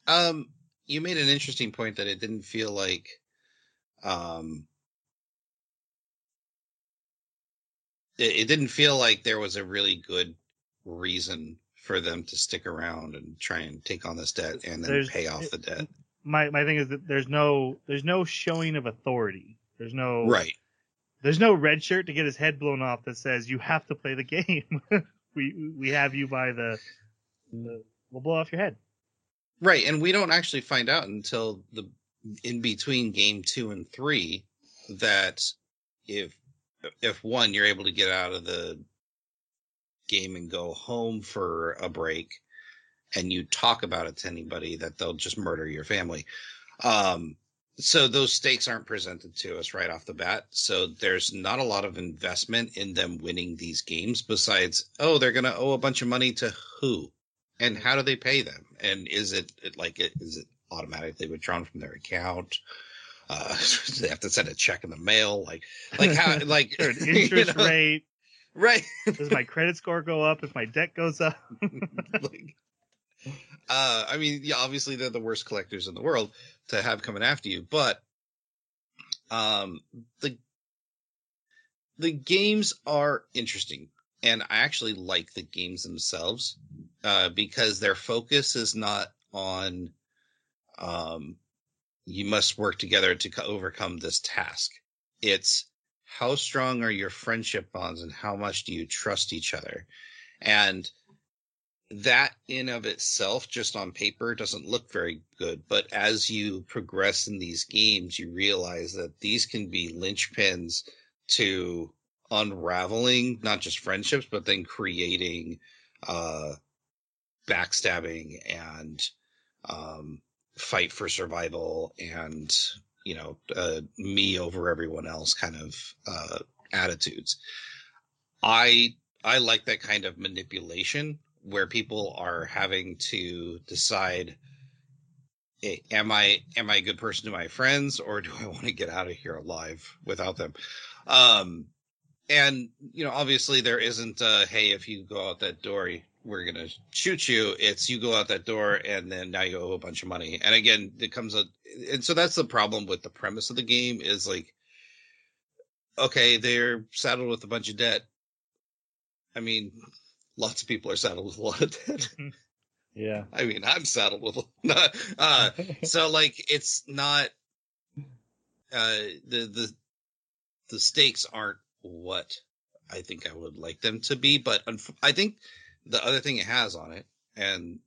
Um, you made an interesting point that it didn't feel like, um, it, it didn't feel like there was a really good reason for them to stick around and try and take on this debt and then There's- pay off the debt. My my thing is that there's no there's no showing of authority. There's no Right. There's no red shirt to get his head blown off that says you have to play the game. we we have you by the, the we'll blow off your head. Right. And we don't actually find out until the in between game two and three that if if one you're able to get out of the game and go home for a break and you talk about it to anybody that they'll just murder your family um so those stakes aren't presented to us right off the bat so there's not a lot of investment in them winning these games besides oh they're going to owe a bunch of money to who and how do they pay them and is it, it like it is it automatically withdrawn from their account uh do they have to send a check in the mail like like how like an you interest know? rate. right Does my credit score go up if my debt goes up? like, uh, I mean, yeah, obviously they're the worst collectors in the world to have coming after you, but um, the the games are interesting, and I actually like the games themselves uh, because their focus is not on um, you must work together to co- overcome this task. It's how strong are your friendship bonds and how much do you trust each other, and that in of itself just on paper doesn't look very good but as you progress in these games you realize that these can be linchpins to unraveling not just friendships but then creating uh backstabbing and um fight for survival and you know uh, me over everyone else kind of uh attitudes. I i like that kind of manipulation where people are having to decide eh, am i am i a good person to my friends or do i want to get out of here alive without them? Um and you know obviously there isn't uh hey if you go out that door we're gonna shoot you it's you go out that door and then now you owe a bunch of money. And again it comes a and so that's the problem with the premise of the game is like okay they're saddled with a bunch of debt. I mean lots of people are saddled with a lot of debt Yeah. i mean i'm saddled with not uh so like it's not uh the the the stakes aren't what i think i would like them to be but unf- i think the other thing it has on it and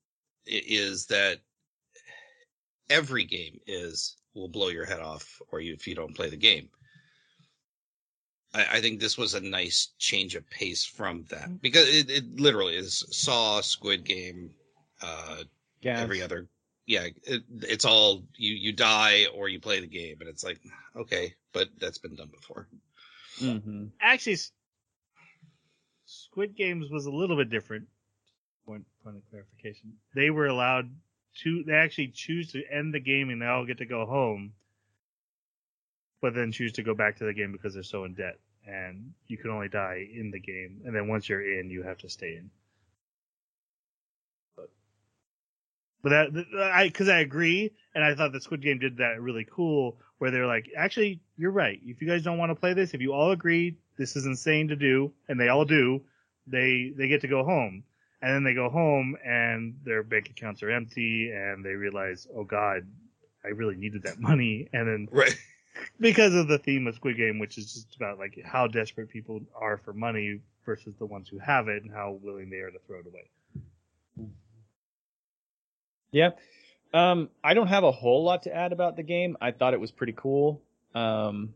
it is that every game is will blow your head off or you, if you don't play the game I, I think this was a nice change of pace from that because it, it literally is saw squid game uh Gantz. every other yeah it, it's all you you die or you play the game and it's like okay but that's been done before Mhm. Actually, Squid Games was a little bit different. Point, point of clarification. They were allowed to. They actually choose to end the game and they all get to go home, but then choose to go back to the game because they're so in debt. And you can only die in the game, and then once you're in, you have to stay in. But, but that I because I agree, and I thought the Squid Game did that really cool, where they're like, actually, you're right. If you guys don't want to play this, if you all agree this is insane to do, and they all do, they they get to go home, and then they go home and their bank accounts are empty, and they realize, oh God, I really needed that money, and then right because of the theme of Squid Game, which is just about like how desperate people are for money versus the ones who have it and how willing they are to throw it away. Yeah. Um, I don't have a whole lot to add about the game. I thought it was pretty cool. Um,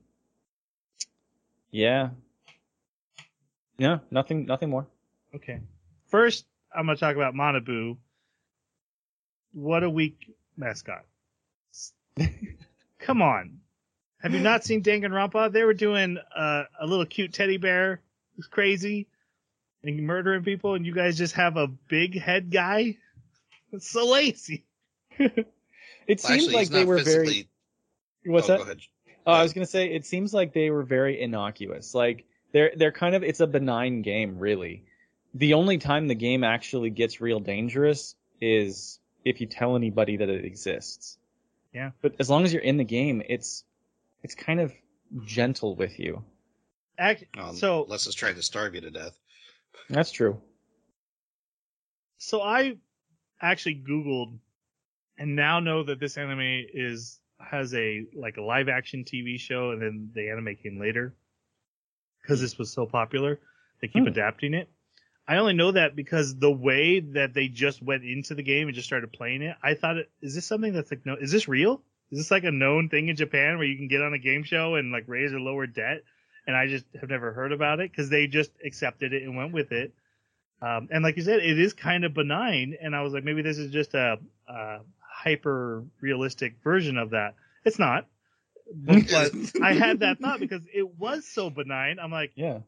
yeah. Yeah, nothing, nothing more. Okay. First, I'm gonna talk about Manabu. What a weak mascot. Come on. Have you not seen Danganronpa? They were doing uh, a little cute teddy bear who's crazy and murdering people, and you guys just have a big head guy. It's so lazy. it Well, seems actually, like they were physically. very. What's oh, that? Go ahead. Oh, I was gonna say it seems like they were very innocuous. Like they're they're kind of it's a benign game, really. The only time the game actually gets real dangerous is if you tell anybody that it exists. Yeah. But as long as you're in the game, it's it's kind of gentle with you. Act- Um, so unless it's trying to starve you to death. That's true. So I actually Googled and now know that this anime is has a like a live action TV show and then the anime came later because this was so popular. They keep Hmm. adapting it. I only know that because the way that they just went into the game and just started playing it, I thought, it, is this something that's like, no, is this real? Is this like a known thing in Japan where you can get on a game show and like raise or lower debt? And I just have never heard about it because they just accepted it and went with it. Um, and like you said, it is kind of benign. And I was like, maybe this is just a, a hyper realistic version of that. It's not. But I had that thought because it was so benign. I'm like, Yeah.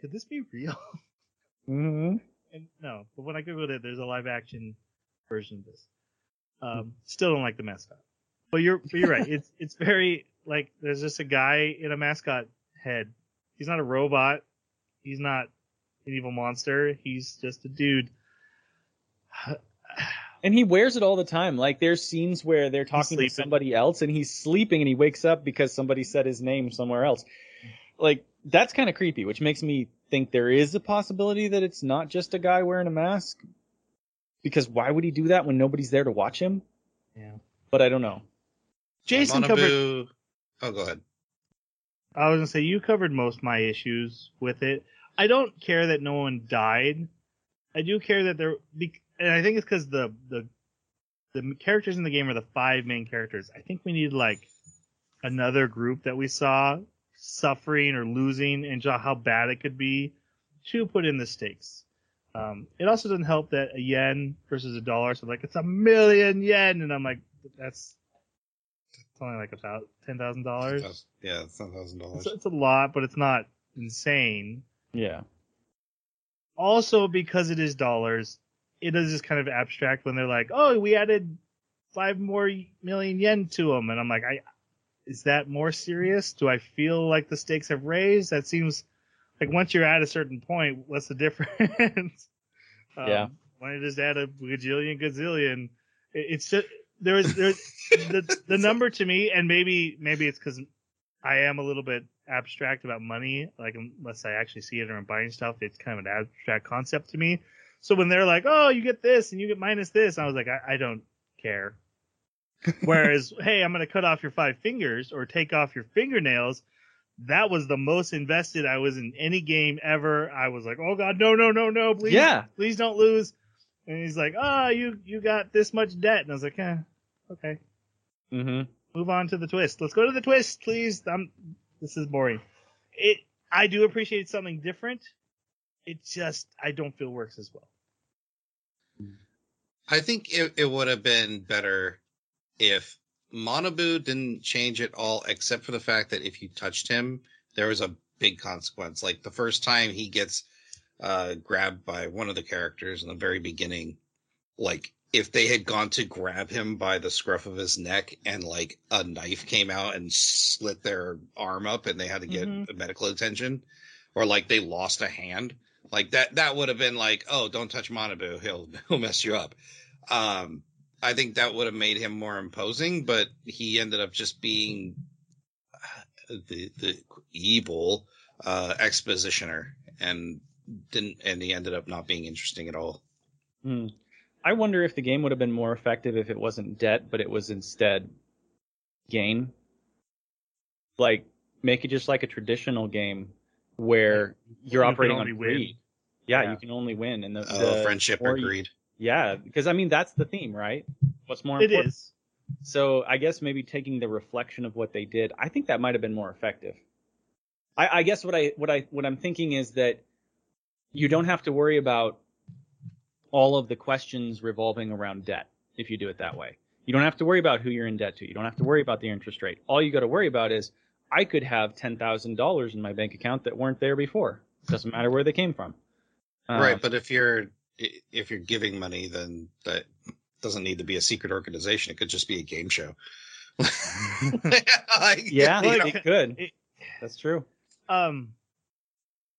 could this be real? Mm-hmm. And no, but when I googled it, there's a live action version of this. Um, still don't like the mascot. But you're but you're right. It's it's very like there's just a guy in a mascot head. He's not a robot. He's not an evil monster. He's just a dude. And he wears it all the time. Like there's scenes where they're talking to somebody else and he's sleeping and he wakes up because somebody said his name somewhere else. Like that's kind of creepy, which makes me think there is a possibility that it's not just a guy wearing a mask. Because why would he do that when nobody's there to watch him? Yeah. But I don't know. Jason Manabu- covered. Oh, go ahead. I was gonna say you covered most of my issues with it. I don't care that no one died. I do care that there, and I think it's because the the the characters in the game are the five main characters. I think we need like another group that we saw suffering or losing and how bad it could be to put in the stakes. Um, it also doesn't help that a yen versus a dollar, so like it's a million yen, and I'm like, that's only like about ten thousand dollars. Yeah, it's ten thousand dollars. It's, it's a lot, but it's not insane. Yeah. Also, because it is dollars, it is just kind of abstract when they're like, "Oh, we added five more million yen to them," and I'm like, "I is that more serious? Do I feel like the stakes have raised? That seems like once you're at a certain point, what's the difference? um, Yeah. Why don't you just add a gajillion, gazillion? It, it's just there's there's the the number to me, and maybe maybe it's because I am a little bit abstract about money. Like unless I actually see it or I'm buying stuff, it's kind of an abstract concept to me. So when they're like, "Oh, you get this and you get minus this," I was like, "I, I don't care." Whereas, hey, I'm going to cut off your five fingers or take off your fingernails. That was the most invested I was in any game ever. I was like, "Oh God, no, no, no, no! Please, Yeah. please don't lose." And he's like, "Ah, you you got this much debt," and I was like, "Eh, okay." Mm-hmm. move on to the twist. Let's go to the twist, please. I'm, this is boring. It, I do appreciate something different. It just, I don't feel works as well. I think it, it would have been better if Manabu didn't change at all, except for the fact that if you touched him, there was a big consequence. Like the first time he gets uh, grabbed by one of the characters in the very beginning, like if they had gone to grab him by the scruff of his neck and like a knife came out and slit their arm up and they had to get Mhm. medical attention, or like they lost a hand, like that that would have been like, oh, don't touch Manabu, he'll he'll mess you up. Um, I think that would have made him more imposing, but he ended up just being uh, the the evil uh, expositioner, and didn't and he ended up not being interesting at all. Hmm. I wonder if the game would have been more effective if it wasn't debt, but it was instead gain. Like make it just like a traditional game where you're You operating on greed. Yeah, Yeah. you can only win, and the, Oh, the friendship more or greed. Yeah, because I mean that's the theme, right? What's more important? is. So I guess maybe taking the reflection of what they did, I think that might have been more effective. I, I guess what I what I what I'm thinking is that you don't have to worry about all of the questions revolving around debt if you do it that way. You don't have to worry about who you're in debt to. You don't have to worry about the interest rate. All you got to worry about is I could have ten thousand dollars in my bank account that weren't there before. It Doesn't matter where they came from. Um, right, but if you're if you're giving money, then that doesn't need to be a secret organization. It could just be a game show. Like, yeah, you know, it could. it- That's true. um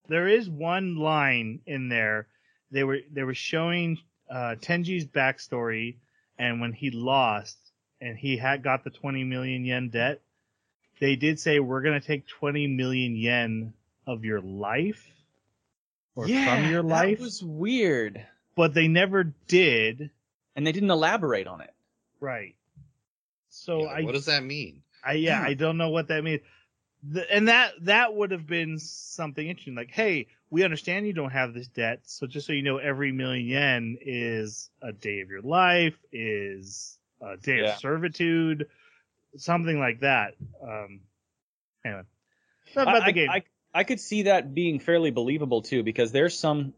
there is one line in there they were they were showing uh Tenji's backstory and when he lost and he had got the 20 million yen debt they did say we're going to take 20 million yen of your life or from your life that was weird, but they never did and they didn't elaborate on it. right so yeah, I what does that mean? I yeah, Hmm. I don't know what that means. The, and that that would have been something interesting. Like, hey, we understand you don't have this debt, so just so you know, every million yen is a day of your life, is a day Yeah. of servitude, something like that. Um, anyway, not about I, the game. I, I could see that being fairly believable too, because there's some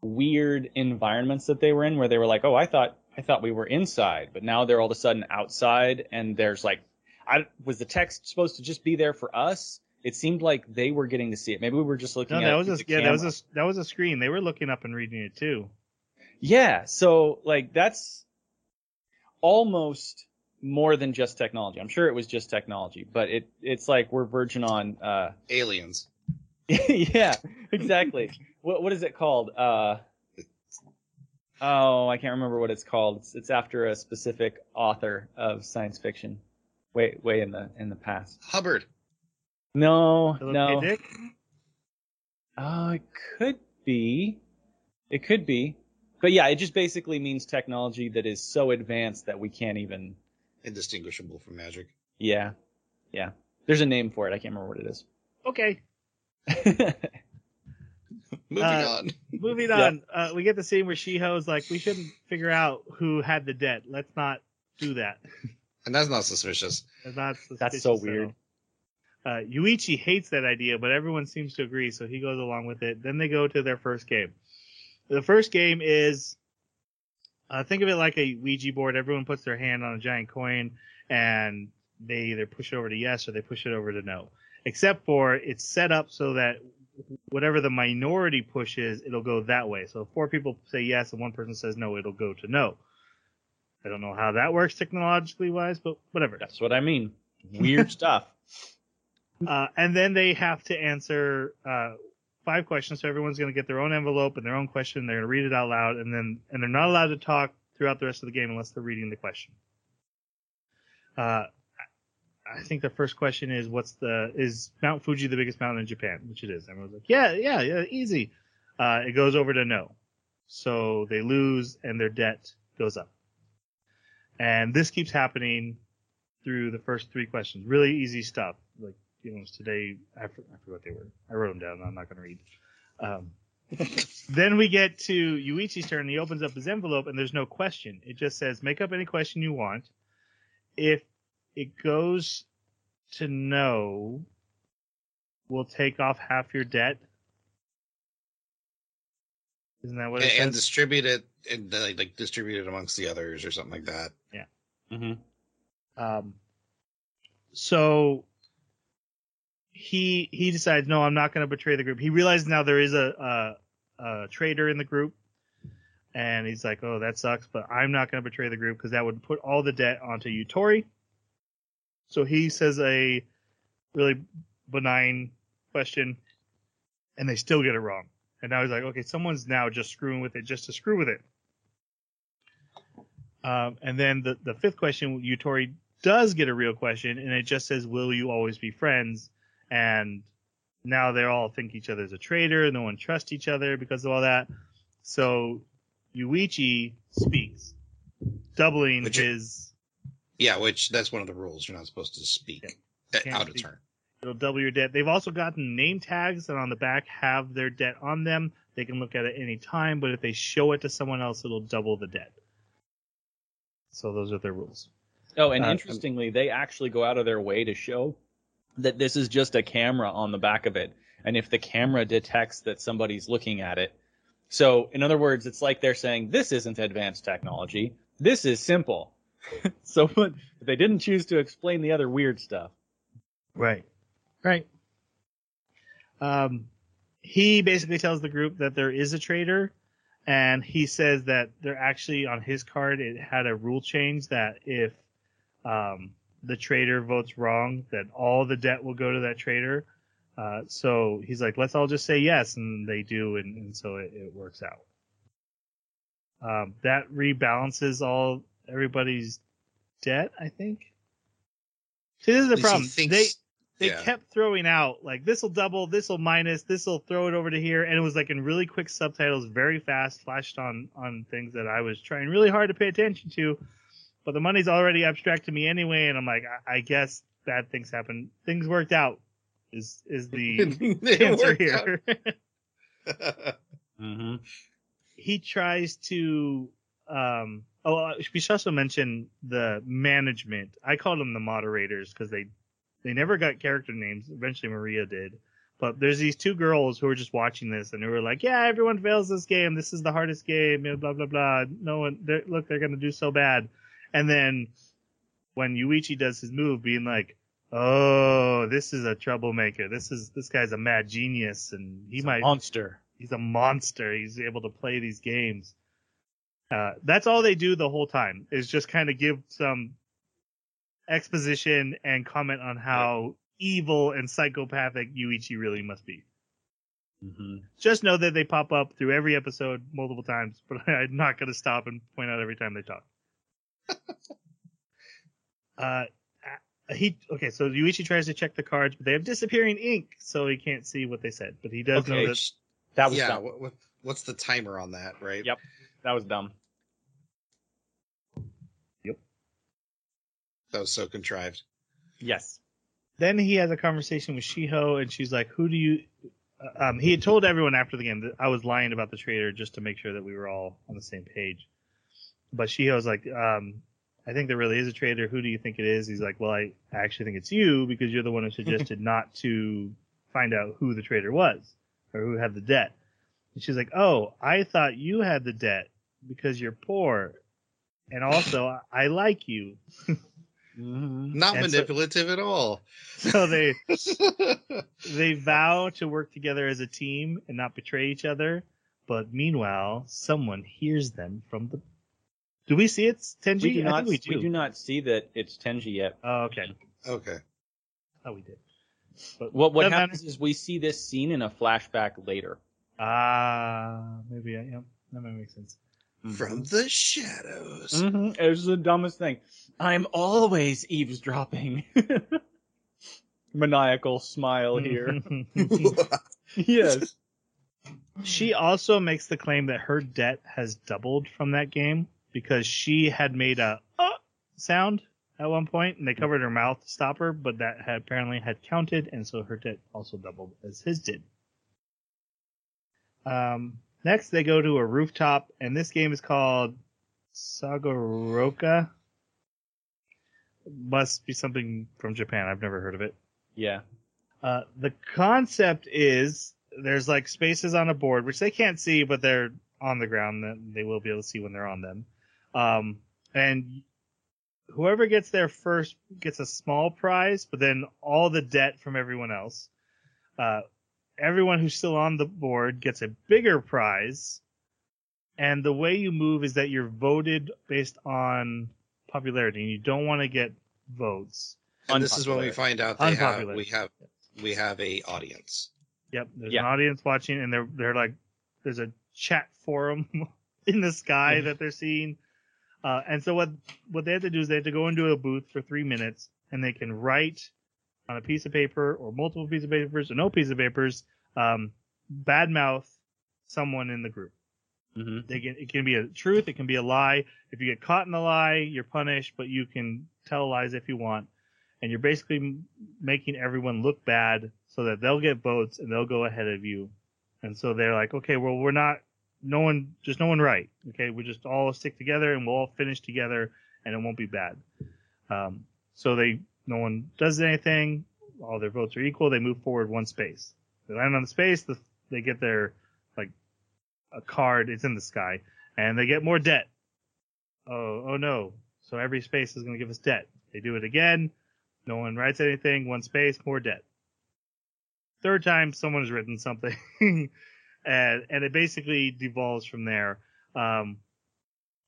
weird environments that they were in where they were like, "Oh, I thought I thought we were inside, but now they're all of a sudden outside, and there's like, I was the text supposed to just be there for us? It seemed like they were getting to see it. Maybe we were just looking no, at that it was a the yeah, that was camera. a that was a screen. They were looking up and reading it too. Yeah, so like that's almost more than just technology. I'm sure it was just technology, but it it's like we're verging on uh Aliens. yeah, exactly. what what is it called? Uh Oh, I can't remember what it's called. It's, it's after a specific author of science fiction. Way way in the in the past. Hubbard. No, Philip no. K. Dick? Oh, it could be. It could be. But yeah, it just basically means technology that is so advanced that we can't even Indistinguishable from magic. Yeah. Yeah. There's a name for it. I can't remember what it is. Okay, Moving Uh, on. moving Yeah. on. Uh, we get the scene where Shiho's like, we shouldn't figure out who had the debt. Let's not do that. And that's not suspicious. That's not That's so suspicious at weird. Uh, Yuichi hates that idea, but everyone seems to agree, so he goes along with it. Then they go to their first game. The first game is, uh, think of it like a Ouija board. Everyone puts their hand on a giant coin, and they either push it over to yes or they push it over to no. Except for it's set up so that whatever the minority pushes, it'll go that way. So if four people say yes and one person says no, it'll go to no. I don't know how that works technologically wise, but whatever. That's what I mean. Weird stuff. Uh, and then they have to answer uh, five questions. So everyone's going to get their own envelope and their own question. They're going to read it out loud, and then and they're not allowed to talk throughout the rest of the game unless they're reading the question. Uh, I think the first question is, "What's the is Mount Fuji the biggest mountain in Japan?" Which it is. Everyone's like, "Yeah, yeah, yeah, easy." Uh, it goes over to no, so they lose and their debt goes up. And this keeps happening through the first three questions. Really easy stuff. Like you know, today I, for, I forgot what they were. I wrote them down. I'm not going to read. Um, then we get to Yuichi's turn. He opens up his envelope and there's no question. It just says, "Make up any question you want." If it goes to no, we'll take off half your debt. Isn't that what it And, and distribute it and like, like distribute it amongst the others or something like that. Yeah. hmm Um, so he he decides, no, I'm not going to betray the group. He realizes now there is a, a, a traitor in the group, and he's like, oh, that sucks, but I'm not going to betray the group because that would put all the debt onto Yutori. So he says a really benign question, and they still get it wrong. And now he's like, okay, someone's now just screwing with it just to screw with it. Um, and then the, the fifth question, Yutori does get a real question, and it just says, "Will you always be friends?" And now they all think each other's a traitor. No one trusts each other because of all that. So Yuichi speaks, doubling Which it- his. Yeah, which that's one of the rules. You're not supposed to speak Can't out of turn. It'll double your debt. They've also gotten name tags that on the back have their debt on them. They can look at it any time, but if they show it to someone else, it'll double the debt. So those are their rules. Oh, and Uh, interestingly, they actually go out of their way to show that this is just a camera on the back of it. And if the camera detects that somebody's looking at it, So, in other words, it's like they're saying this isn't advanced technology. This is simple. so, but they didn't choose to explain the other weird stuff. Right. Right. Um, he basically tells the group that there is a traitor, and he says that they're actually on his card. It had a rule change that if um, the trader votes wrong, that all the debt will go to that trader. Uh, so he's like, let's all just say yes, and they do, and, and so it, it works out. Um, that rebalances all everybody's debt, I think. See, this is the At least he problem. thinks- they they yeah. kept throwing out like this will double, this will minus, this will throw it over to here, and it was like in really quick subtitles, very fast, flashed on on things that I was trying really hard to pay attention to, but the money's already abstract to me anyway, and I'm like, I, I guess bad things happen. Things worked out. Is is the answer here? Mm-hmm. he tries to um oh uh, we should also mention the management i called them the moderators because they they never got character names eventually maria did but there's these two girls who were just watching this and they were like yeah everyone fails this game this is the hardest game blah blah blah no one they're, look they're gonna do so bad and then when yuichi does his move being like oh this is a troublemaker this is this guy's a mad genius and he might monster. he's a monster. He's able to play these games. Uh, that's all they do the whole time is just kind of give some exposition and comment on how evil and psychopathic Yuichi really must be. Mm-hmm. Just know that they pop up through every episode multiple times, but I'm not going to stop and point out every time they talk. uh, he okay. So Yuichi tries to check the cards, but they have disappearing ink, so he can't see what they said. But he does know Okay. that That was yeah. dumb. What, what, what's the timer on that, right? Yep. That was dumb. Yep. That was so contrived. Yes. then he has a conversation with Shiho, and she's like, "Who do you?" uh, Um, he had told everyone after the game that I was lying about the traitor just to make sure that we were all on the same page. But Shiho's like, um, "I think there really is a traitor. Who do you think it is?" He's like, "Well, I actually think it's you because you're the one who suggested not to find out who the traitor was or who had the debt." And she's like, "Oh, I thought you had the debt because you're poor, and also I, I like you." Mm-hmm. Not And so- manipulative at all. So they they vow to work together as a team and not betray each other. But meanwhile, someone hears them from the. Do we see it's Tenji? We do I not. we do. We do not see that it's Tenji yet. Oh, okay. okay. Oh, we did. But What what doesn't happens is we see this scene in a flashback later. matter. Ah, maybe I yeah, that might make sense. From the shadows. Mm-hmm. It's the dumbest thing. I'm always eavesdropping. Maniacal smile here. yes. she also makes the claim that her debt has doubled from that game because she had made a uh, sound at one point and they covered her mouth to stop her, but that had apparently had counted and so her debt also doubled as his did. Um, next they go to a rooftop and this game is called Sugoroku. Must be something from Japan. I've never heard of it. Yeah. Uh, the concept is there's like spaces on a board, which they can't see, but they're on the ground that they will be able to see when they're on them. Um, and whoever gets there first gets a small prize, but then all the debt from everyone else. Uh, everyone who's still on the board gets a bigger prize. And the way you move is that you're voted based on popularity, and you don't want to get votes. And this is when we find out they have we have we have a audience. Yep, there's Yeah. an audience watching, and they're they're like, there's a chat forum in the sky that they're seeing, uh, and so what what they have to do is they have to go into a booth for three minutes, and they can write on a piece of paper or multiple pieces of papers or no piece of papers, um, badmouth someone in the group. Mm-hmm. They can, it can be a truth, it can be a lie. If you get caught in a lie, you're punished, but you can tell lies if you want. And you're basically making everyone look bad so that they'll get votes and they'll go ahead of you. And so they're like, okay, well, we're not, no one, just no one right. Okay, we just all stick together and we'll all finish together and it won't be bad. Um, so they, no one does anything. All their votes are equal. They move forward one space. They land on the space. The, they get their like a card. It's in the sky, and they get more debt. Oh, oh no! So every space is going to give us debt. They do it again. No one writes anything. One space, more debt. Third time, someone has written something, and and it basically devolves from there. Um,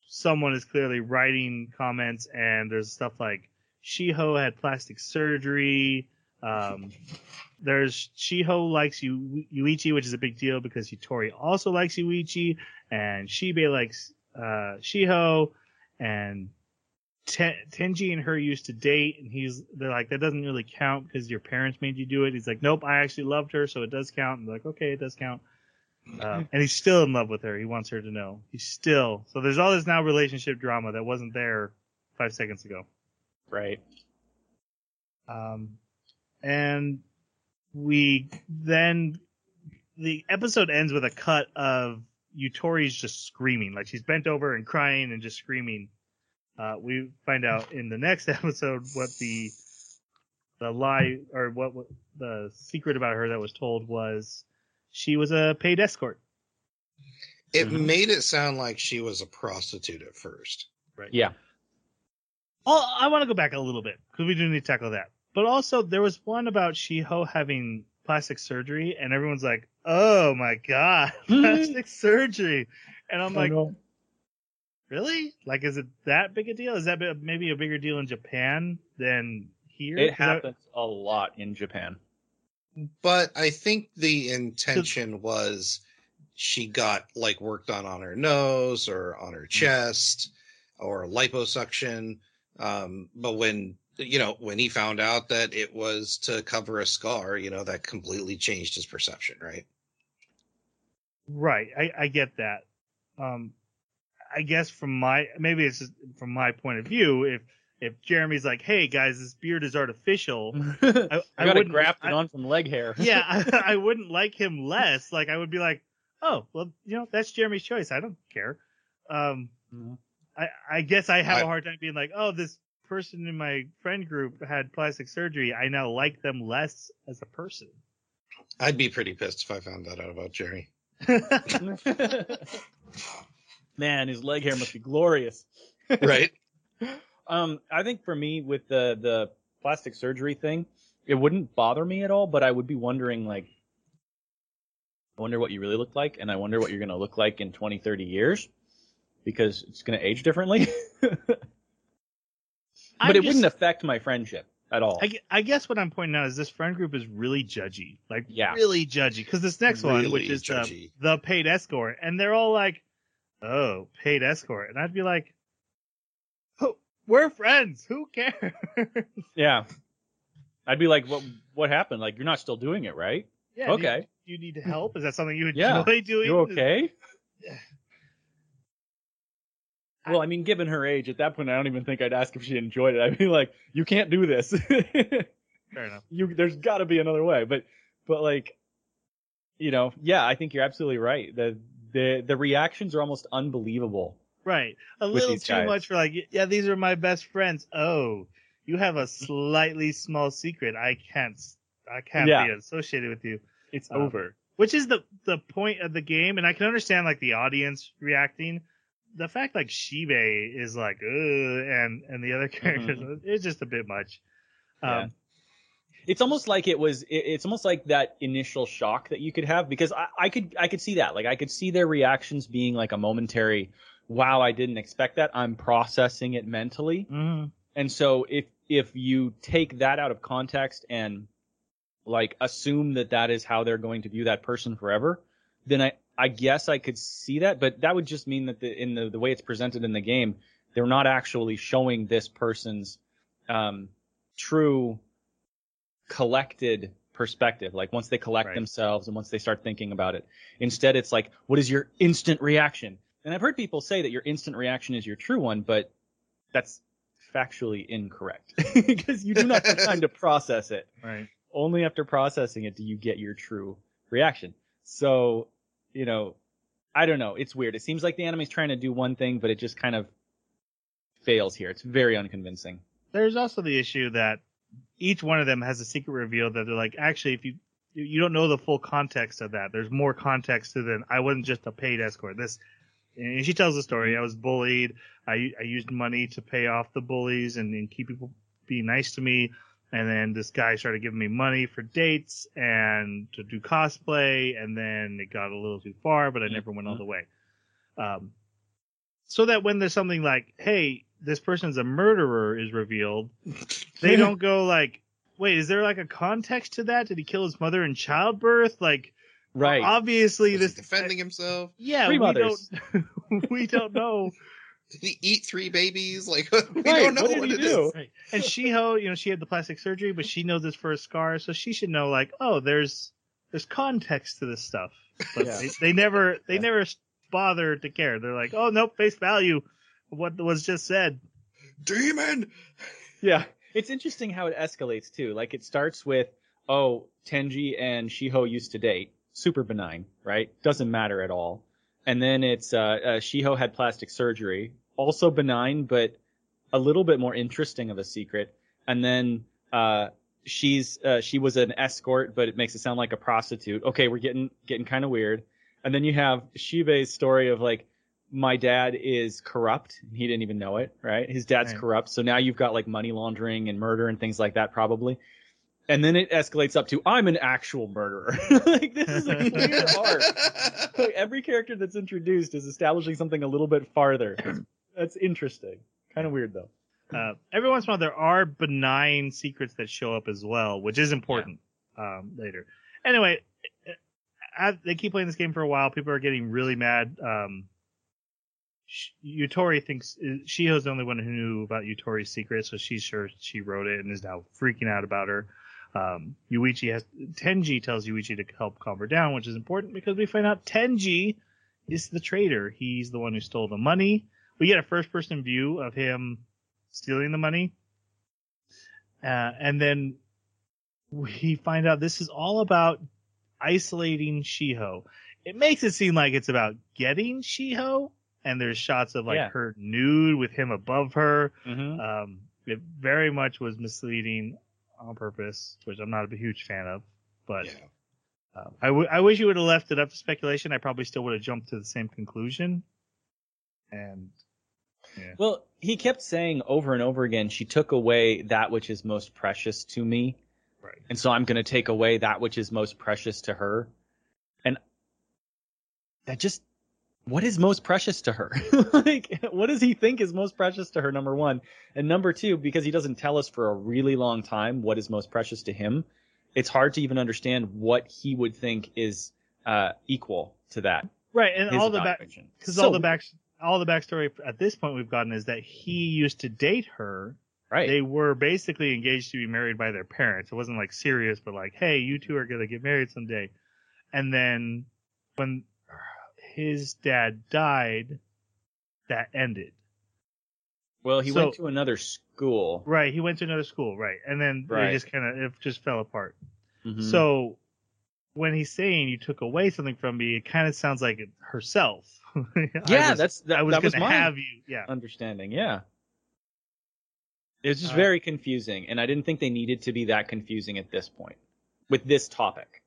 someone is clearly writing comments, and there's stuff like Shiho had plastic surgery. Um, there's Shiho likes Yu- Yuichi, which is a big deal because Yutori also likes Yuichi, and Shibe likes uh, Shiho, and Ten- Tenji and her used to date, and he's they're like that doesn't really count because your parents made you do it. He's like, nope, I actually loved her, so it does count. And like, okay, it does count. Uh, and he's still in love with her. He wants her to know. He's still so there's all this now relationship drama that wasn't there five seconds ago. Right. Um, and we then the episode ends with a cut of Yutori's just screaming, like she's bent over and crying and just screaming. Uh, we find out in the next episode what the the lie or what, what the secret about her that was told was she was a paid escort. It Mhm. made it sound like she was a prostitute at first. Right. Yeah. Oh, I want to go back a little bit because we do need to tackle that. But also, there was one about Shiho having plastic surgery, and everyone's like, "Oh my god, plastic surgery!" And I'm like, "Really? Like, is it that big a deal? Is that maybe a bigger deal in Japan than here?" It happens a lot in Japan. But I think the intention was she got like worked on on her nose or on her chest or liposuction. Um, but when you know when he found out that it was to cover a scar, you know that completely changed his perception, right? Right. I, I get that. Um, I guess from my maybe it's from my point of view, if if Jeremy's like, "Hey guys, this beard is artificial," I, I got it wouldn't- grafted on from leg hair. yeah, I, I wouldn't like him less. Like I would be like, "Oh, well, you know, that's Jeremy's choice. I don't care." Um, Mhm. I I guess I have a I- hard time being like, "Oh, this person in my friend group had plastic surgery. I now like them less as a person." I'd be pretty pissed if I found that out about Jerry. Man, his leg hair must be glorious. Right? Um, I think for me with the the plastic surgery thing, it wouldn't bother me at all, but I would be wondering like I wonder what you really look like and I wonder what you're going to look like in 20, 30 years because it's going to age differently. but I'm it just- wouldn't affect my friendship at all. I, I guess what I'm pointing out is this friend group is really judgy, like Yeah. really judgy. Because this next one, which is the, the paid escort, and they're all like, "Oh, paid escort," and I'd be like, "Oh, we're friends. Who cares?" yeah. I'd be like, what what happened? Like you're not still doing it, right? yeah, do you- okay. Do you, need help? Is that something you enjoy Yeah. doing? You okay? Yeah. Well, I mean, given her age, at that point, I don't even think I'd ask if she enjoyed it. I'd be like, "You can't do this. Fair enough. you, there's got to be another way." But, but like, you know, yeah, I think you're absolutely right. The the the reactions are almost unbelievable. Right. A little too guys. much for like, yeah, these are my best friends. Oh, you have a slightly small secret. I can't, I can't Yeah. be associated with you. It's Um, over. which is the the point of the game and i can understand like the audience reacting the fact like shibe is like and and the other characters it's just a bit much Mm-hmm. Yeah. um It's almost like it was. It's almost like that initial shock that you could have because I, I could I could see that. Like I could see their reactions being like a momentary, "Wow, I didn't expect that." I'm processing it mentally. mhm. And so if if you take that out of context and like assume that that is how they're going to view that person forever, then I I guess I could see that, but that would just mean that the in the the way it's presented in the game, they're not actually showing this person's um true collected perspective like once they collect Right. themselves and once they start thinking about it instead it's like what is your instant reaction and i've heard people say that your instant reaction is your true one but that's factually incorrect because you do not have time to process it. right Only after processing it do you get your true reaction. So, you know, I don't know. It's weird. It seems like the anime's trying to do one thing, but it just kind of fails here. It's very unconvincing. there's also the issue that each one of them has a secret reveal that they're like actually if you you don't know the full context of that. There's more context to than I wasn't just a paid escort. This, and she tells the story. I was bullied. I I used money to pay off the bullies and, and keep people being nice to me. And then this guy started giving me money for dates and to do cosplay. And then it got a little too far, but I never went all the way. Um, so that when there's something like, hey, this person's a murderer is revealed, they don't go like, wait, is there like a context to that? Did he kill his mother in childbirth? Like, Right. obviously Was he this uh, defending himself? Yeah, Three we mothers. don't we don't know. Did he eat three babies? Like we Right, don't know what what, did it he is. do? Right. And Shiho, you know, she had the plastic surgery, but she knows it's for a scar, so she should know like, oh, there's there's context to this stuff. But Yeah. they, they never they Yeah. never bother to care. They're like, oh nope, face value what was just said. Demon. Yeah. It's interesting how it escalates too. Like it starts with, oh, Tenji and Shiho used to date. Super benign, right? Doesn't matter at all. And then it's, uh, uh, Shiho had plastic surgery. Also benign, but a little bit more interesting of a secret. And then, uh, she's, uh, she was an escort, but it makes it sound like a prostitute. Okay, we're getting, getting kind of weird. And then you have Shibe's story of like, my dad is corrupt. He didn't even know it, right? His dad's Right. corrupt. So now you've got like money laundering and murder and things like that probably. And then it escalates up to I'm an actual murderer. like this is a weird arc. Like, every character that's introduced is establishing something a little bit farther. That's interesting. Kind of weird though. Uh, every once in a while, there are benign secrets that show up as well, which is important um, later. Anyway, as they keep playing this game for a while. People are getting really mad. Um, Sh- Yutori thinks Shiho's the only one who knew about Yutori's secret, so she's sure she wrote it and is now freaking out about her. Um, Yuichi has Tenji tells Yuichi to help calm her down, which is important because we find out Tenji is the traitor. He's the one who stole the money. We get a first person view of him stealing the money. Uh, and then we find out this is all about isolating Shiho. It makes it seem like it's about getting Shiho, and there's shots of like Yeah. her nude with him above her. Mm-hmm. Um, it very much was misleading on purpose, which I'm not a huge fan of. But Yeah. um, I, w- I wish you would have left it up to speculation. I probably still would have jumped to the same conclusion. And Well, he kept saying over and over again, she took away that which is most precious to me. right, And so I'm going to take away that which is most precious to her. And that just, what is most precious to her? like, what does he think is most precious to her? Number one. And number two, because he doesn't tell us for a really long time what is most precious to him, it's hard to even understand what he would think is, uh, equal to that. right, and his all the back because So all the back all the backstory at this point we've gotten is that he used to date her. Right. They were basically engaged to be married by their parents. It wasn't like serious, but like, hey, you two are gonna get married someday. And then when his dad died, that ended. well, he so- went to another school. Right, he went to another school, right, and then Right. they just kind of it just fell apart. Mhm. So when he's saying you took away something from me, it kind of sounds like herself. Yeah, was- that's that, I was that was mine. have you. Yeah, understanding. Yeah. It was just Uh, very confusing, and I didn't think they needed to be that confusing at this point with this topic.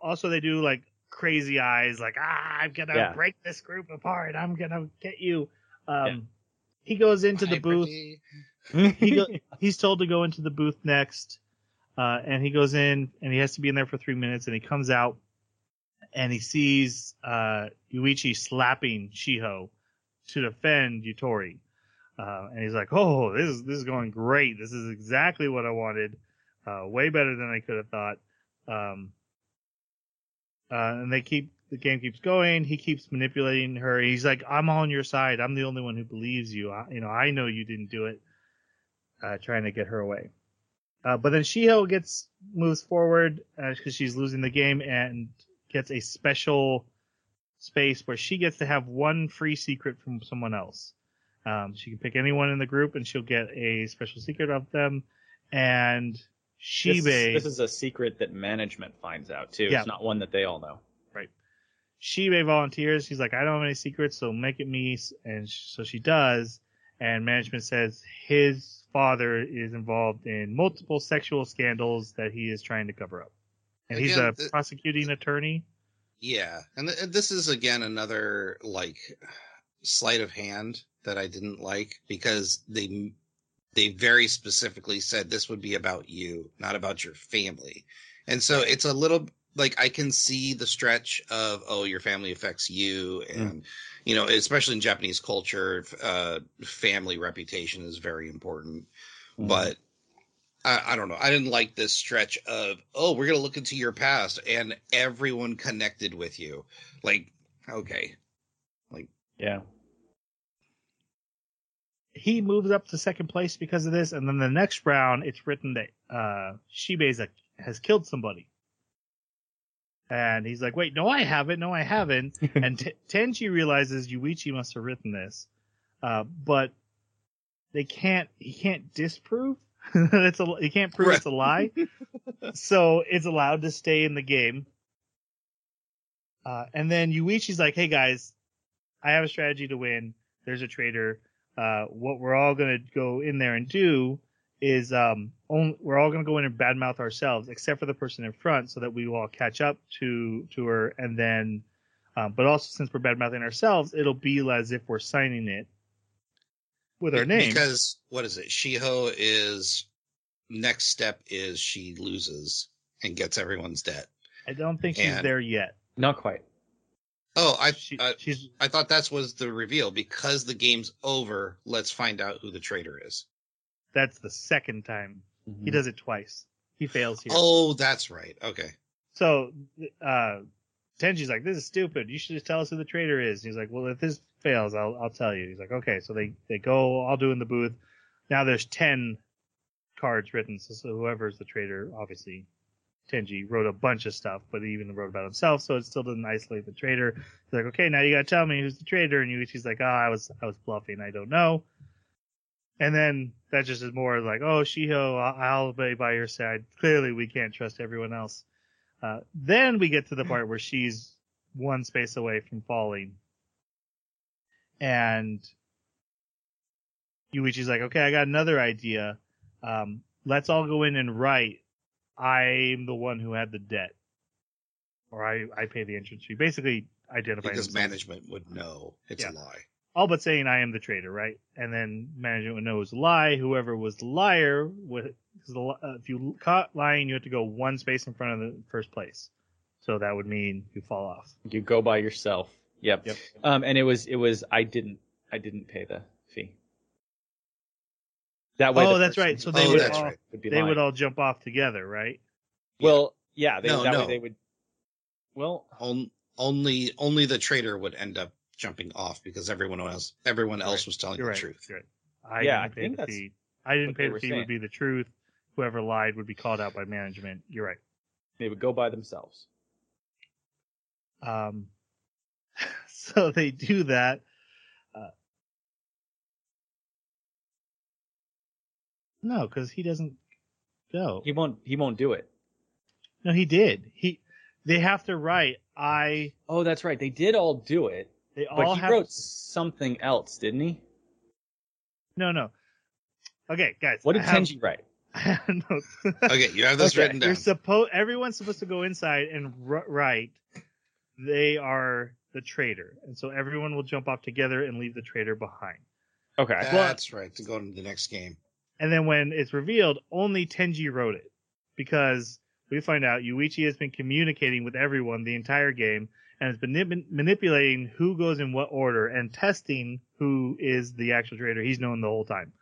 also they do like crazy eyes like ah i'm gonna Yeah. break this group apart. I'm gonna get you. Um Yeah. he goes into the booth. He go, he's told to go into the booth next uh and he goes in and he has to be in there for three minutes and he comes out and he sees uh yuichi slapping shiho to defend yutori. Uh and he's like oh this is this is going great. This is exactly what i wanted uh way better than i could have thought. Um uh, and they keep the game keeps going. He keeps manipulating her. He's like, "I'm on your side. I'm the only one who believes you. I, you know, I know you didn't do it." Uh, trying to get her away. Uh, but then Shiho gets moves forward because she's losing the game and gets a special space where she gets to have one free secret from someone else. Um, she can pick anyone in the group and she'll get a special secret of them. And Shibe. this is a secret that management finds out too. Yeah. It's not one that they all know. Right. Shibe volunteers. She's like, I don't have any secrets, so make it me. And so she does. And management says his father is involved in multiple sexual scandals that he is trying to cover up. and he's a th- prosecuting attorney. Yeah, and th- this is again another like sleight of hand that I didn't like because they they very specifically said this would be about you, not about your family, and so it's a little like I can see the stretch of oh your family affects you, and you know especially in Japanese culture, uh, family reputation is very important, Mm-hmm. but. I, I don't know. I didn't like this stretch of, oh, we're going to look into your past and everyone connected with you. Like, okay. Like yeah. He moves up to second place because of this, and then the next round, it's written that uh, Shibeza has killed somebody. And he's like, "Wait, no, I haven't. No, I haven't." and T- Tenji realizes Yuichi must have written this, uh, but they can't. He can't disprove. it's a. He can't prove it's a lie. so it's allowed to stay in the game. Uh, and then Yuichi's like, "Hey guys, I have a strategy to win. There's a traitor. Uh, what we're all gonna go in there and do is um, only, we're all gonna go in and badmouth ourselves, except for the person in front, so that we will all catch up to to her. And then, um, but also since we're badmouthing ourselves, it'll be as if we're signing it with our name. Because what is it? Shiho is next step is she loses and gets everyone's debt. I don't think she's and- there yet. Not quite. Oh, I She, I, she's I thought that was the reveal because the game's over. Let's find out who the traitor is. that's the second time he Mhm. does it twice. He fails here. Oh, that's right. Okay. So uh Tenji's like, This is stupid. You should just tell us who the traitor is. He's like, Well if this fails, I'll I'll tell you. He's like, Okay, so they, they go all do in the booth. Now there's ten cards written, so, so whoever's the traitor, obviously Tenji wrote a bunch of stuff, but he even wrote about himself, so it still doesn't isolate the traitor. He's like, Okay, now you gotta tell me who's the traitor and Yuichi's like, Oh, I was I was bluffing, I don't know. And then that just is more like, oh, Shiho, I'll, I'll be by your side. Clearly, we can't trust everyone else. Uh, then we get to the part where she's one space away from falling. And Yuichi's like, okay, I got another idea. Um, let's all go in and write, I'm the one who had the debt. Or I, I pay the entrance fee. Basically, identifying Because themselves. management would know it's Yeah. a lie. all but saying I am the traitor, right? And then management would know it's a lie. Whoever was the liar would, cause the, uh, if you caught lying, you have to go one space in front of the first place. So that would mean you fall off. You go by yourself. Yep. Yep. Um, and it was it was I didn't I didn't pay the fee. That way. Oh, that's person right. So they Oh, would all, right. would be they lying. would all jump off together, right? Well, yeah. They, No, that no. way they would. Well, On, only only the traitor would end up jumping off because everyone else everyone else was telling You're the right. truth. You're right. I Yeah, didn't I think the that's fee. I didn't what pay the fee saying. would be the truth. Whoever lied would be called out by management. You're right. they would go by themselves. Um, so they do that. No, because he doesn't go. He won't. He won't do it. No, he did. He. They have to write. I. Oh, that's right. They did all do it, They but all he have. wrote something else, didn't he? No, no. Okay, guys. What did I have- Tenji write? Have notes. Okay, you have this Okay, written down. You're supposed. Everyone's supposed to go inside and r- write. They are the traitor, and so everyone will jump off together and leave the traitor behind. Okay. That's right. To go into the next game. And then when it's revealed, only Tenji wrote it because we find out Yuichi has been communicating with everyone the entire game and has been manip- manipulating who goes in what order and testing who is the actual traitor. He's known the whole time.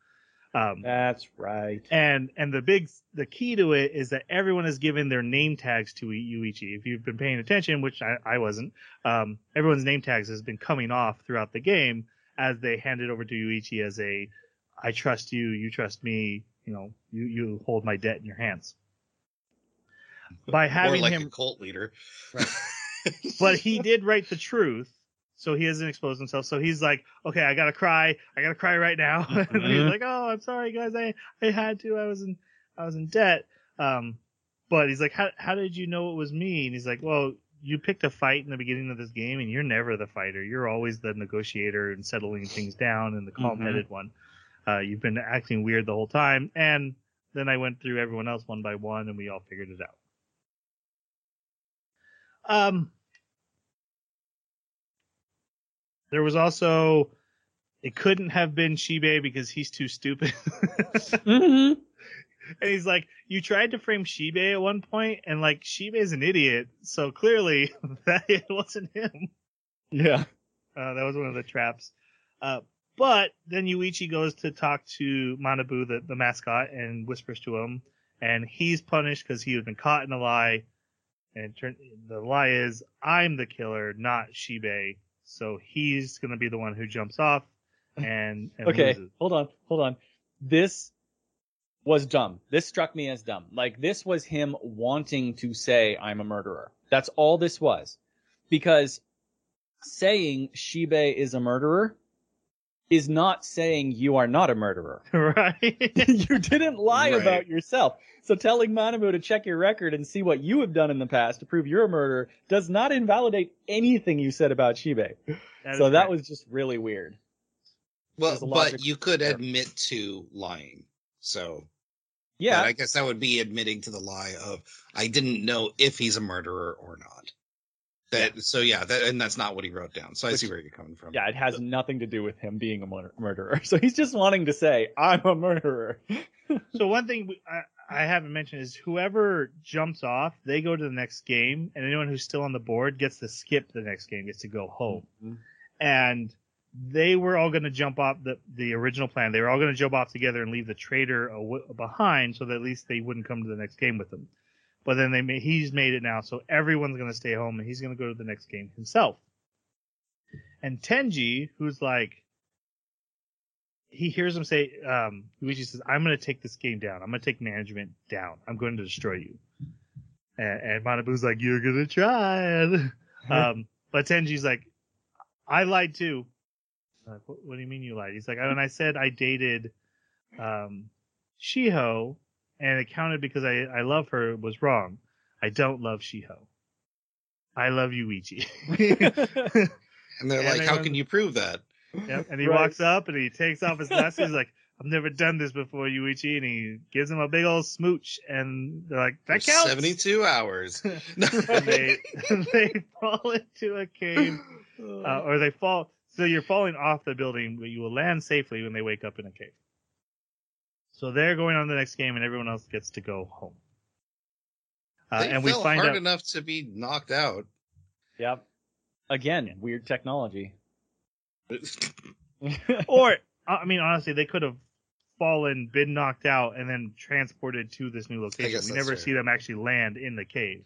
Um, That's right. and and the big the key to it is that everyone has given their name tags to Yuichi. If you've been paying attention, which I, I wasn't, um, everyone's name tags has been coming off throughout the game as they hand it over to Yuichi as a I trust you, you trust me, you know, you you hold my debt in your hands. By having or like him a cult leader. but he did write the truth, so he hasn't exposed himself. So he's like, okay, I gotta cry, I gotta cry right now. and he's like, oh, I'm sorry, guys, I I had to, I was in I was in debt. Um, but he's like, how how did you know it was me? And he's like, well, you picked a fight in the beginning of this game, and you're never the fighter. You're always the negotiator and settling things down and the calm-headed one. Uh, you've been acting weird the whole time, and then I went through everyone else one by one, and we all figured it out. Um, there was also, it couldn't have been Shibe because he's too stupid. hmm And he's like, you tried to frame Shibe at one point, and like Shibe is an idiot, so clearly that it wasn't him. Yeah. Uh, that was one of the traps. Uh, but then Yuichi goes to talk to Manabu, the, the mascot, and whispers to him, and he's punished because he had been caught in a lie. And turn, the lie is, I'm the killer, not Shibe. So he's gonna be the one who jumps off and, and Okay, loses. hold on, hold on. This was dumb. This struck me as dumb. Like this was him wanting to say I'm a murderer. That's all this was. Because saying Shibe is a murderer is not saying you are not a murderer. right? you didn't lie Right. about yourself. So telling Manabu to check your record and see what you have done in the past to prove you're a murderer does not invalidate anything you said about Shibe. That so that correct. was just really weird. Well, but you could there. admit to lying. So Yeah. but I guess that would be admitting to the lie of I didn't know if he's a murderer or not. That so yeah, that and that's not what he wrote down. So I see where you're coming from. Yeah, it has nothing to do with him being a mur- murderer. So he's just wanting to say, I'm a murderer. So one thing we, I, I haven't mentioned is whoever jumps off, they go to the next game, and anyone who's still on the board gets to skip the next game, gets to go home. Mm-hmm. And they were all going to jump off the the original plan. They were all going to jump off together and leave the traitor aw- behind, so that at least they wouldn't come to the next game with them. But then they made, he's made it now, so everyone's going to stay home, and he's going to go to the next game himself. And Tenji, who's like, he hears him say, um, Yuichi says, I'm going to take this game down. I'm going to take management down. I'm going to destroy you. And, and Manabu's like, you're going to try um, but Tenji's like, I lied too. Like, what, what do you mean you lied? He's like, when I said I dated, um, Shiho and it counted because I, I love her was wrong. I don't love Shiho. I love Yuichi. And they're And like, How run- can you prove that? Yep. And he Right. walks up and he takes off his glasses. He's like, I've never done this before, Yuichi. And he gives him a big old smooch. And they're like, that counts. Seventy two hours. and they, they fall into a cave, uh, or they fall. So you're falling off the building, but you will land safely when they wake up in a cave. So they're going on the next game, and everyone else gets to go home. Uh, they and we fell find hard out. enough to be knocked out. Yep. Again, weird technology. Or, I mean, honestly, they could have fallen, been knocked out, and then transported to this new location. We never fair. see them actually land in the cave.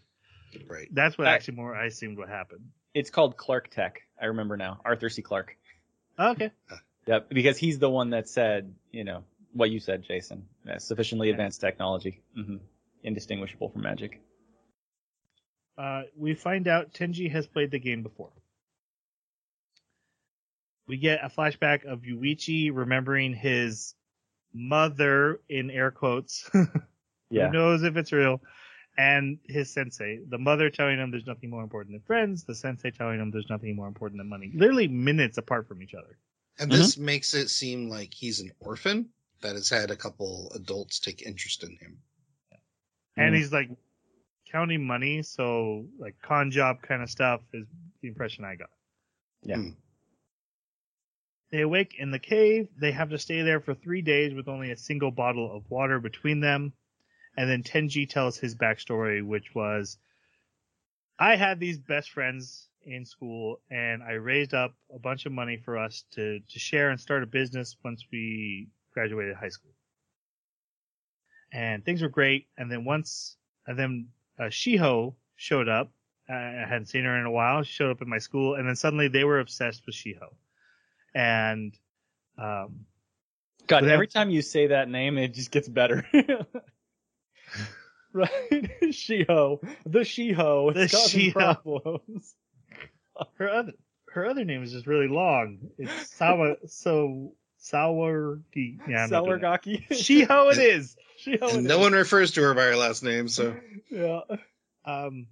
Right. That's what I- actually more I assumed what happened. it's called Clarke Tech. I remember now. Arthur C. Clarke. Okay. Yep. Because he's the one that said, you know, what you said, Jason. Uh, sufficiently Yeah. advanced technology. hmm Indistinguishable from magic. Uh, we find out Tenji has played the game before. We get a flashback of Yuichi remembering his mother in air quotes. Yeah. Who knows if it's real? And his sensei, the mother telling him there's nothing more important than friends, the sensei telling him there's nothing more important than money. Literally minutes apart from each other. And Mm-hmm. this makes it seem like he's an orphan that has had a couple adults take interest in him. And Mhm. he's like counting money, so like con job kind of stuff is the impression I got. Yeah. Hmm. They awake in the cave. They have to stay there for three days with only a single bottle of water between them. And then Tenji tells his backstory, which was, I had these best friends in school and I raised up a bunch of money for us to, to share and start a business once we graduated high school. And things were great. And then once, and then uh, Shiho showed up. I hadn't seen her in a while. She showed up at my school and then suddenly they were obsessed with Shiho and um, God, But every time you say that name, it just gets better. right? Shiho. The Shiho. The It's causing Shiho. problems. her other her other name is just really long. It's Sawa so Sawargi. Yeah, I'm not doing it. Sawargaki. Shiho it is. Shiho. And it no is. one refers to her by her last name, so Yeah. Um,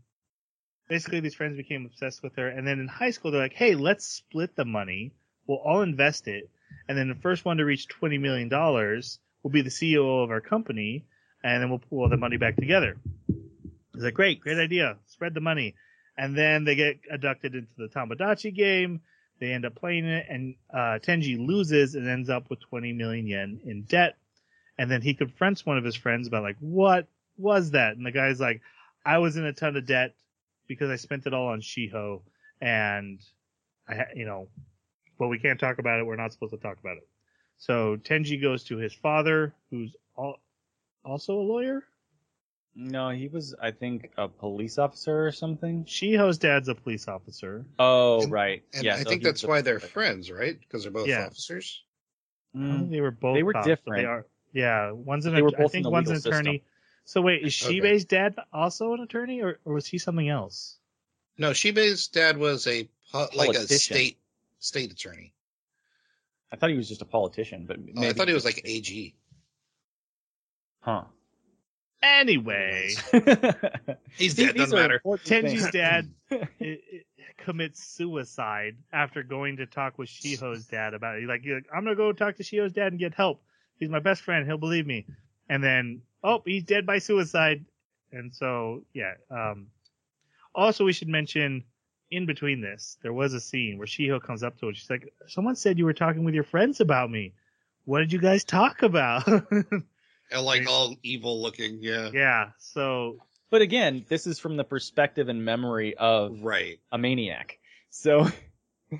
basically, these friends became obsessed with her, and then in high school, they're like, "Hey, let's split the money. We'll all invest it, and then the first one to reach twenty million dollars will be the CEO of our company, and then we'll pull all the money back together." It's like, "Great, great idea. Spread the money." And then they get abducted into the Tomodachi game. They end up playing it, and uh, Tenji loses and ends up with 20 million yen in debt. And then he confronts one of his friends about like, what was that? And the guy's like, I was in a ton of debt because I spent it all on Shiho, and I, you know, but we can't talk about it. We're not supposed to talk about it. So Tenji goes to his father, who's al- also a lawyer. No, he was, I think, a police officer or something. Shiho's dad's a police officer. Oh, And- right. And yeah, I so think he was that's the- why they're friends, right? Because they're both Yeah. officers. I Mm, think They were both. They were cops, but different. They are, yeah, one's an. They were I both think in the one's an legal attorney. system. So wait, is Okay. Shibe's dad also an attorney, or, or was he something else? No, Shibe's dad was a po- like a Politician. state state attorney. I thought he was just a politician, but Oh, I thought he was like AG. Huh. Anyway, He's See, dead. Doesn't matter. Tenji's dad i i commits suicide after going to talk with Shiho's dad about it. He's like, I'm gonna go talk to Shiho's dad and get help. He's my best friend. He'll believe me. And then, oh, he's dead by suicide. And so, yeah. Um, also, we should mention in between this, there was a scene where Shiho comes up to her. She's like, "Someone said you were talking with your friends about me. What did you guys talk about?" And like all evil looking. Yeah. yeah. So But again, this is from the perspective and memory of Right. a maniac. So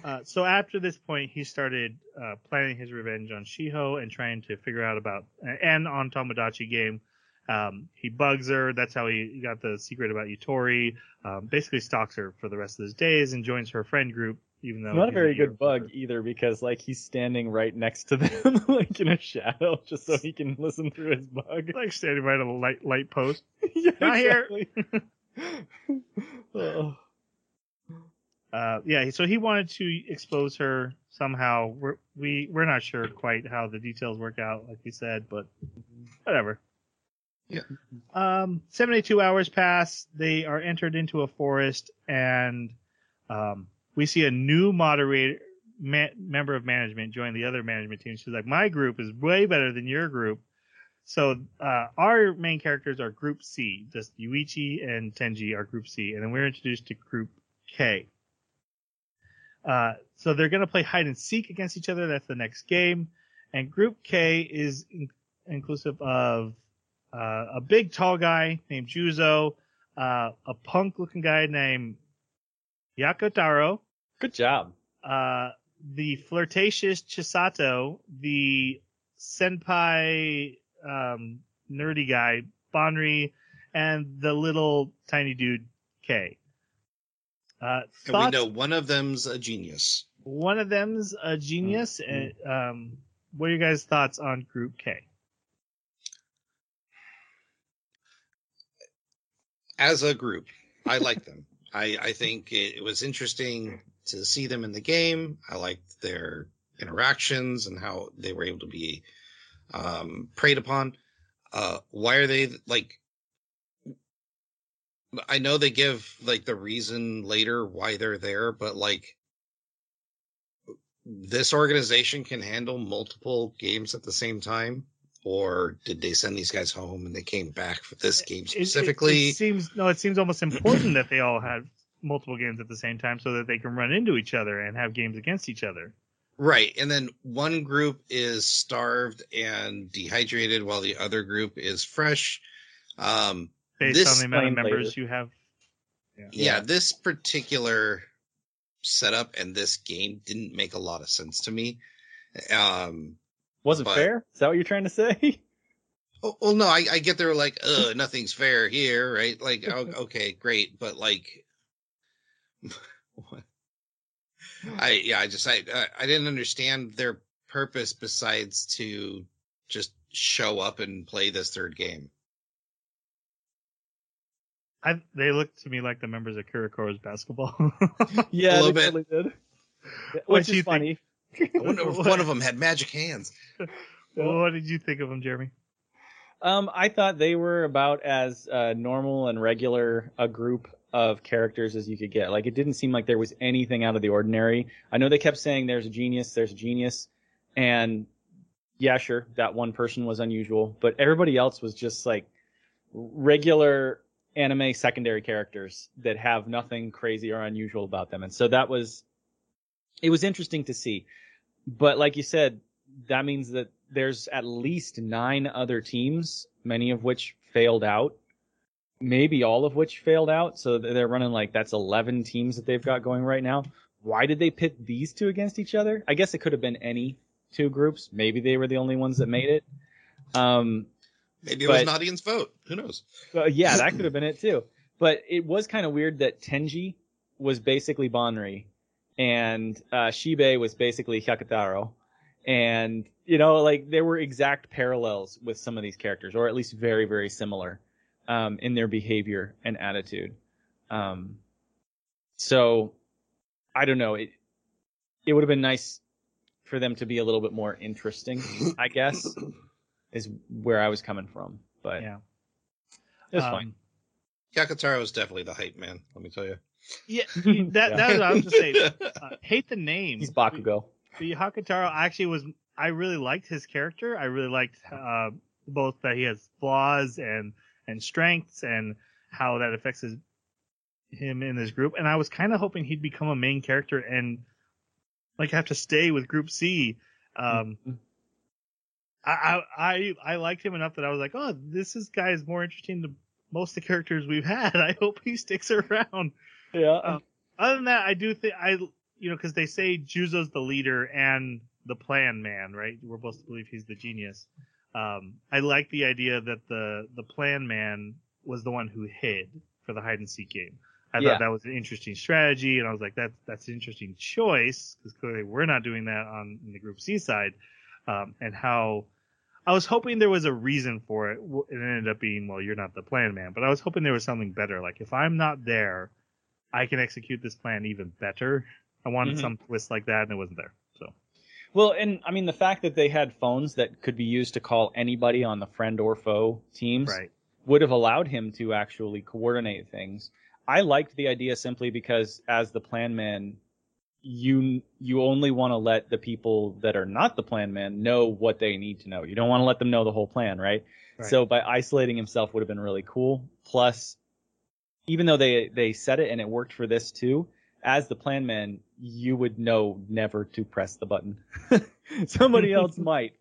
Uh, so after this point, he started uh, planning his revenge on Shiho and trying to figure out about and on Tomodachi game. Um, he bugs her. That's how he got the secret about Yutori. Um, basically stalks her for the rest of his days and joins her friend group, even though not a very year good bug older. either because like he's standing right next to them like in a shadow just so he can listen through his bug. Like standing right on a light light post. yeah, Not here. oh. Uh, yeah. So he wanted to expose her somehow. We're, we we're not sure quite how the details work out, like we said, but whatever. Yeah. Um, 72 hours pass. They are entered into a forest, and um, we see a new moderator, ma- member of management join the other management team. She's like, "My group is way better than your group." So uh, our main characters are Group C. Just Yuichi and Tenji are Group C, and then we're introduced to Group K. Uh, so they're going to play hide and seek against each other. That's the next game. And Group K is in- inclusive of uh, a big tall guy named Juzo, uh, a punk looking guy named Yakotaro, Good job. uh, the flirtatious Chisato, the senpai um, nerdy guy Bonri, and the little tiny dude K. Uh, And we know one of them's a genius. one of them's a genius. and, um, what are your guys' thoughts on Group K? As a group, I like them. I, I think it, was interesting to see them in the game. I liked their interactions and how they were able to be um, preyed upon. Uh, why are they like? I know they give like the reason later why they're there, but like this organization can handle multiple games at the same time, or did they send these guys home and they came back for this game It- it- specifically? it, seems no, it seems almost important that they all have multiple games at the same time so that they can run into each other and have games against each other. Right. And then one group is starved and dehydrated while the other group is fresh. Um, Based This on the amount of members later. you have. yeah. this particular setup and this game didn't make a lot of sense to me. Um, Was it But- fair? Is that what you're trying to say? oh, well, no, I, I get they're like, uh, nothing's fair here, right? Like, okay, great. But like. I, yeah, I just, I, I- I didn't understand their purpose besides to just show up and play this third game. I, they look to me like the members of Kuroko's basketball. yeah, a little they bit. really did. What Which is funny. I wonder if one of them had magic hands. what did you think of them, Jeremy? Um, I thought they were about as uh, normal and regular a group of characters as you could get. Like it didn't seem like there was anything out of the ordinary. I know they kept saying there's a genius, there's a genius, and yeah, sure, that one person was unusual, but everybody else was just like regular anime secondary characters that have nothing crazy or unusual about them. And so that was, it was interesting to see. But like you said, that means that there's at least nine other teams, many of which failed out, maybe all of which failed out. So they're running like that's 11 teams that they've got going right now. Why did they pit these two against each other? I guess it could have been any two groups. Maybe they were the only ones that made it. Um, Maybe it But- was an audience vote. Who knows? well, yeah, that could have been it too. But it was kind of weird that Tenji was basically Bonri and uh, Shibe was basically Hyakutaro. And, you know, like there were exact parallels with some of these characters, or at least very, very similar um, in their behavior and attitude. Um, so, I don't know. It, it would have been nice for them to be a little bit more interesting, I guess, is where I was coming from. But Yeah. it was Um, fine. Hyakutaro is definitely the hype man. Let me tell you. Yeah, that, that's what I was to say. Uh, hate the name. He's Bakugo. The Hyakutaro actually was. I really liked his character. I really liked uh, both that he has flaws and and strengths, and how that affects his him in this group. And I was kind of hoping he'd become a main character and like have to stay with Group C. Um, Mhm. I, I I I liked him enough that I was like, oh, this is guy is more interesting than most of the characters we've had. I hope he sticks around. Yeah. Uh, Other than that, I do think I, you know, because they say Juzo's the leader and the plan man, right? We're supposed to believe he's the genius. Um, I like the idea that the the plan man was the one who hid for the hide and seek game. I Yeah. thought that was an interesting strategy, and I was like, that's that's an interesting choice because clearly we're not doing that on the Group C side. Um, and how I was hoping there was a reason for it. It ended up being, well, you're not the plan man, but I was hoping there was something better. Like if I'm not there, I can execute this plan even better. I wanted Mhm. some twist like that, and it wasn't there. So Well, and I mean the fact that they had phones that could be used to call anybody on the friend or foe teams right, would have allowed him to actually coordinate things. I liked the idea simply because as the plan man, you you only want to let the people that are not the plan man know what they need to know. You don't want to let them know the whole plan, right? Right. So by isolating himself would have been really cool. Plus, even though they they said it and it worked for this too, as the plan man, you would know never to press the button. Somebody else might.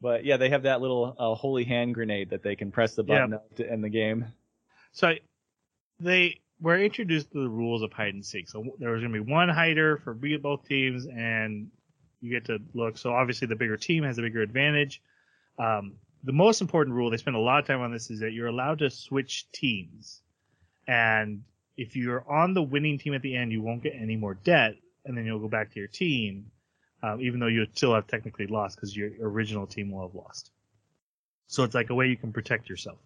But yeah, they have that little uh, holy hand grenade that they can press the button up to end the game. so they were introduced to the rules of hide and seek. So there was going to be one hider for both teams, and you get to look. So obviously, the bigger team has a bigger advantage. Um, the most important rule they spend a lot of time on this is that you're allowed to switch teams, and if you're on the winning team at the end, you won't get any more debt, and then you'll go back to your team, um, even though you still have technically lost because your original team will have lost. So it's like a way you can protect yourself.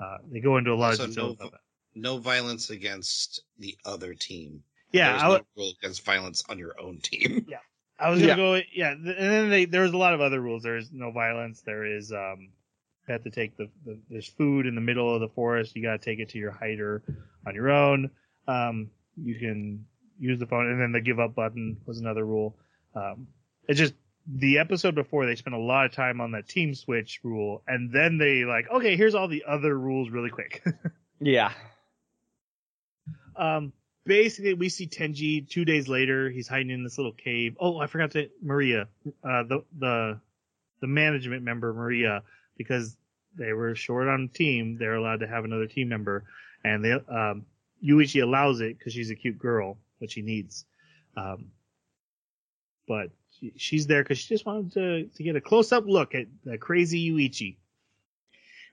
Uh, they go into a lot Also, of detail no- about that. No violence against the other team. Yeah, There's I, no rule against violence on your own team. Yeah, I was gonna Yeah. go. Yeah, and then they, there was a lot of other rules. There is no violence. There is um, you have to take the, the there's food in the middle of the forest. You got to take it to your hider on your own. Um, you can use the phone, and then the give up button was another rule. Um, it's just the episode before they spent a lot of time on that team switch rule, and then they like, okay, here's all the other rules really quick. Yeah. Um, basically, we see Tenji two days later. He's hiding in this little cave. Oh, I forgot to Maria, uh, the the the management member Maria, because they were short on a team. They're allowed to have another team member, and they um, Yuichi allows it because she's a cute girl, which he needs. Um, but she, she's there because she just wanted to to get a close up look at the crazy Yuichi.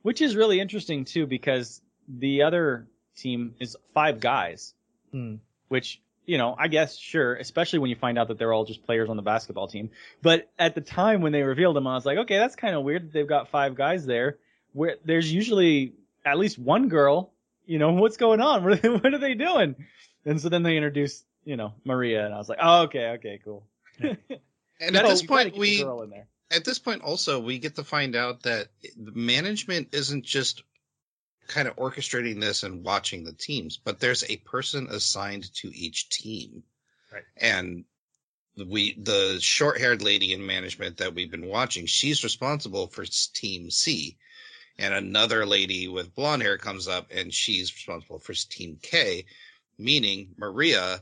Which is really interesting too because the other team is five guys, Hmm. which, you know, I guess sure, especially when you find out that they're all just players on the basketball team. But at the time when they revealed them, I was like, okay, that's kind of weird that they've got five guys there. Where there's usually at least one girl. You know, what's going on? What are, what are they doing? And so then they introduced, you know, Maria, and I was like, oh, okay, okay, cool. And No, at this point, keep the we girl in there. at this point also we get to find out that management isn't just kind of orchestrating this and watching the teams, but there's a person assigned to each team. Right. And we the short-haired lady in management that we've been watching, she's responsible for team C. and another lady with blonde hair comes up, and she's responsible for Team K, meaning Maria,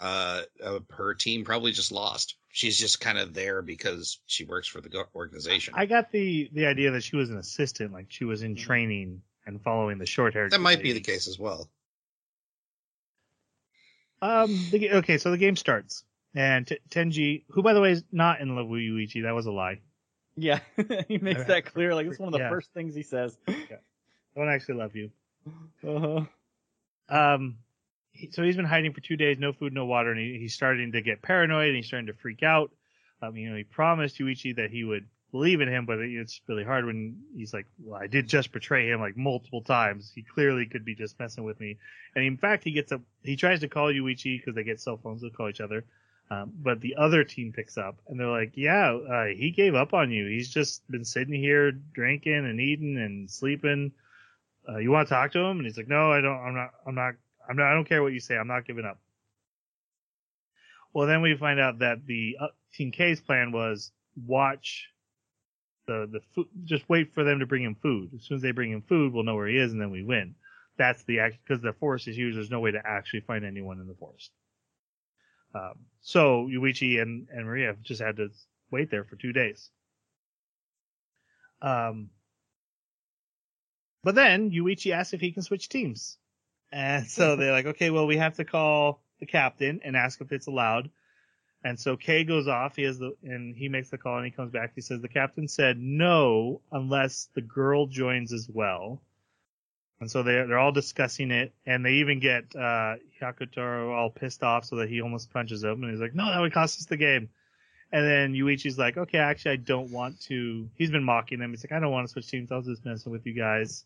uh, uh, her team probably just lost. She's just kind of there because she works for the organization. I got the the idea that she was an assistant, like she was in training and following the short hair. that might be the case as well. Um. The, okay, so the game starts, and T- Tenji, who by the way is not in love with Yuichi, that was a lie. Yeah, he makes that clear. Like it's one of the Yeah. first things he says. Don't actually love you. Uh-huh. Um. he- So he's been hiding for two days, no food, no water, and he, he's starting to get paranoid and he's starting to freak out. Um, you know, he promised Yuichi that he would believe in him, but it's really hard when he's like, "Well, I did just betray him like multiple times. He clearly could be just messing with me." And in fact, he gets a he tries to call Yuichi because they get cell phones to call each other. Um, but the other team picks up and they're like, "Yeah, uh, he gave up on you. He's just been sitting here drinking and eating and sleeping. Uh, you want to talk to him?" And he's like, "No, I don't. I'm not. I'm not. I'm not. I don't care what you say. I'm not giving up." Well, then we find out that the uh, Team K's plan was watch the the food. Just wait for them to bring him food. As soon as they bring him food, we'll know where he is, and then we win. That's the act because the forest is huge. There's no way to actually find anyone in the forest. Um, so Yuichi and and Maria just had to wait there for two days. Um, but then Yuichi asks if he can switch teams, and so they're like, okay, well we have to call the captain and ask if it's allowed. And so Kei goes off. He has the and he makes the call and he comes back. He says the captain said no unless the girl joins as well. And so they're they're all discussing it, and they even get uh, Hyakutaro all pissed off so that he almost punches him. And he's like, "No, that would cost us the game." And then Yuichi's like, "Okay, actually, I don't want to." He's been mocking them. He's like, "I don't want to switch teams. I was just messing with you guys."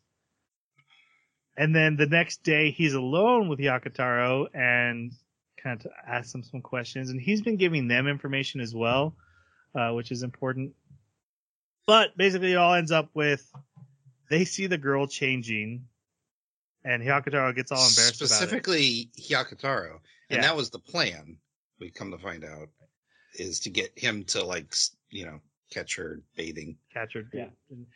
And then the next day, he's alone with Hyakutaro and kind of asks them some questions, and he's been giving them information as well, uh, which is important. But basically, it all ends up with they see the girl changing, and Hyakutaro gets all embarrassed about it. Specifically, Hyakutaro, and Yeah. that was the plan. We come to find out is to get him to like you know catch her bathing. captured. Yeah. And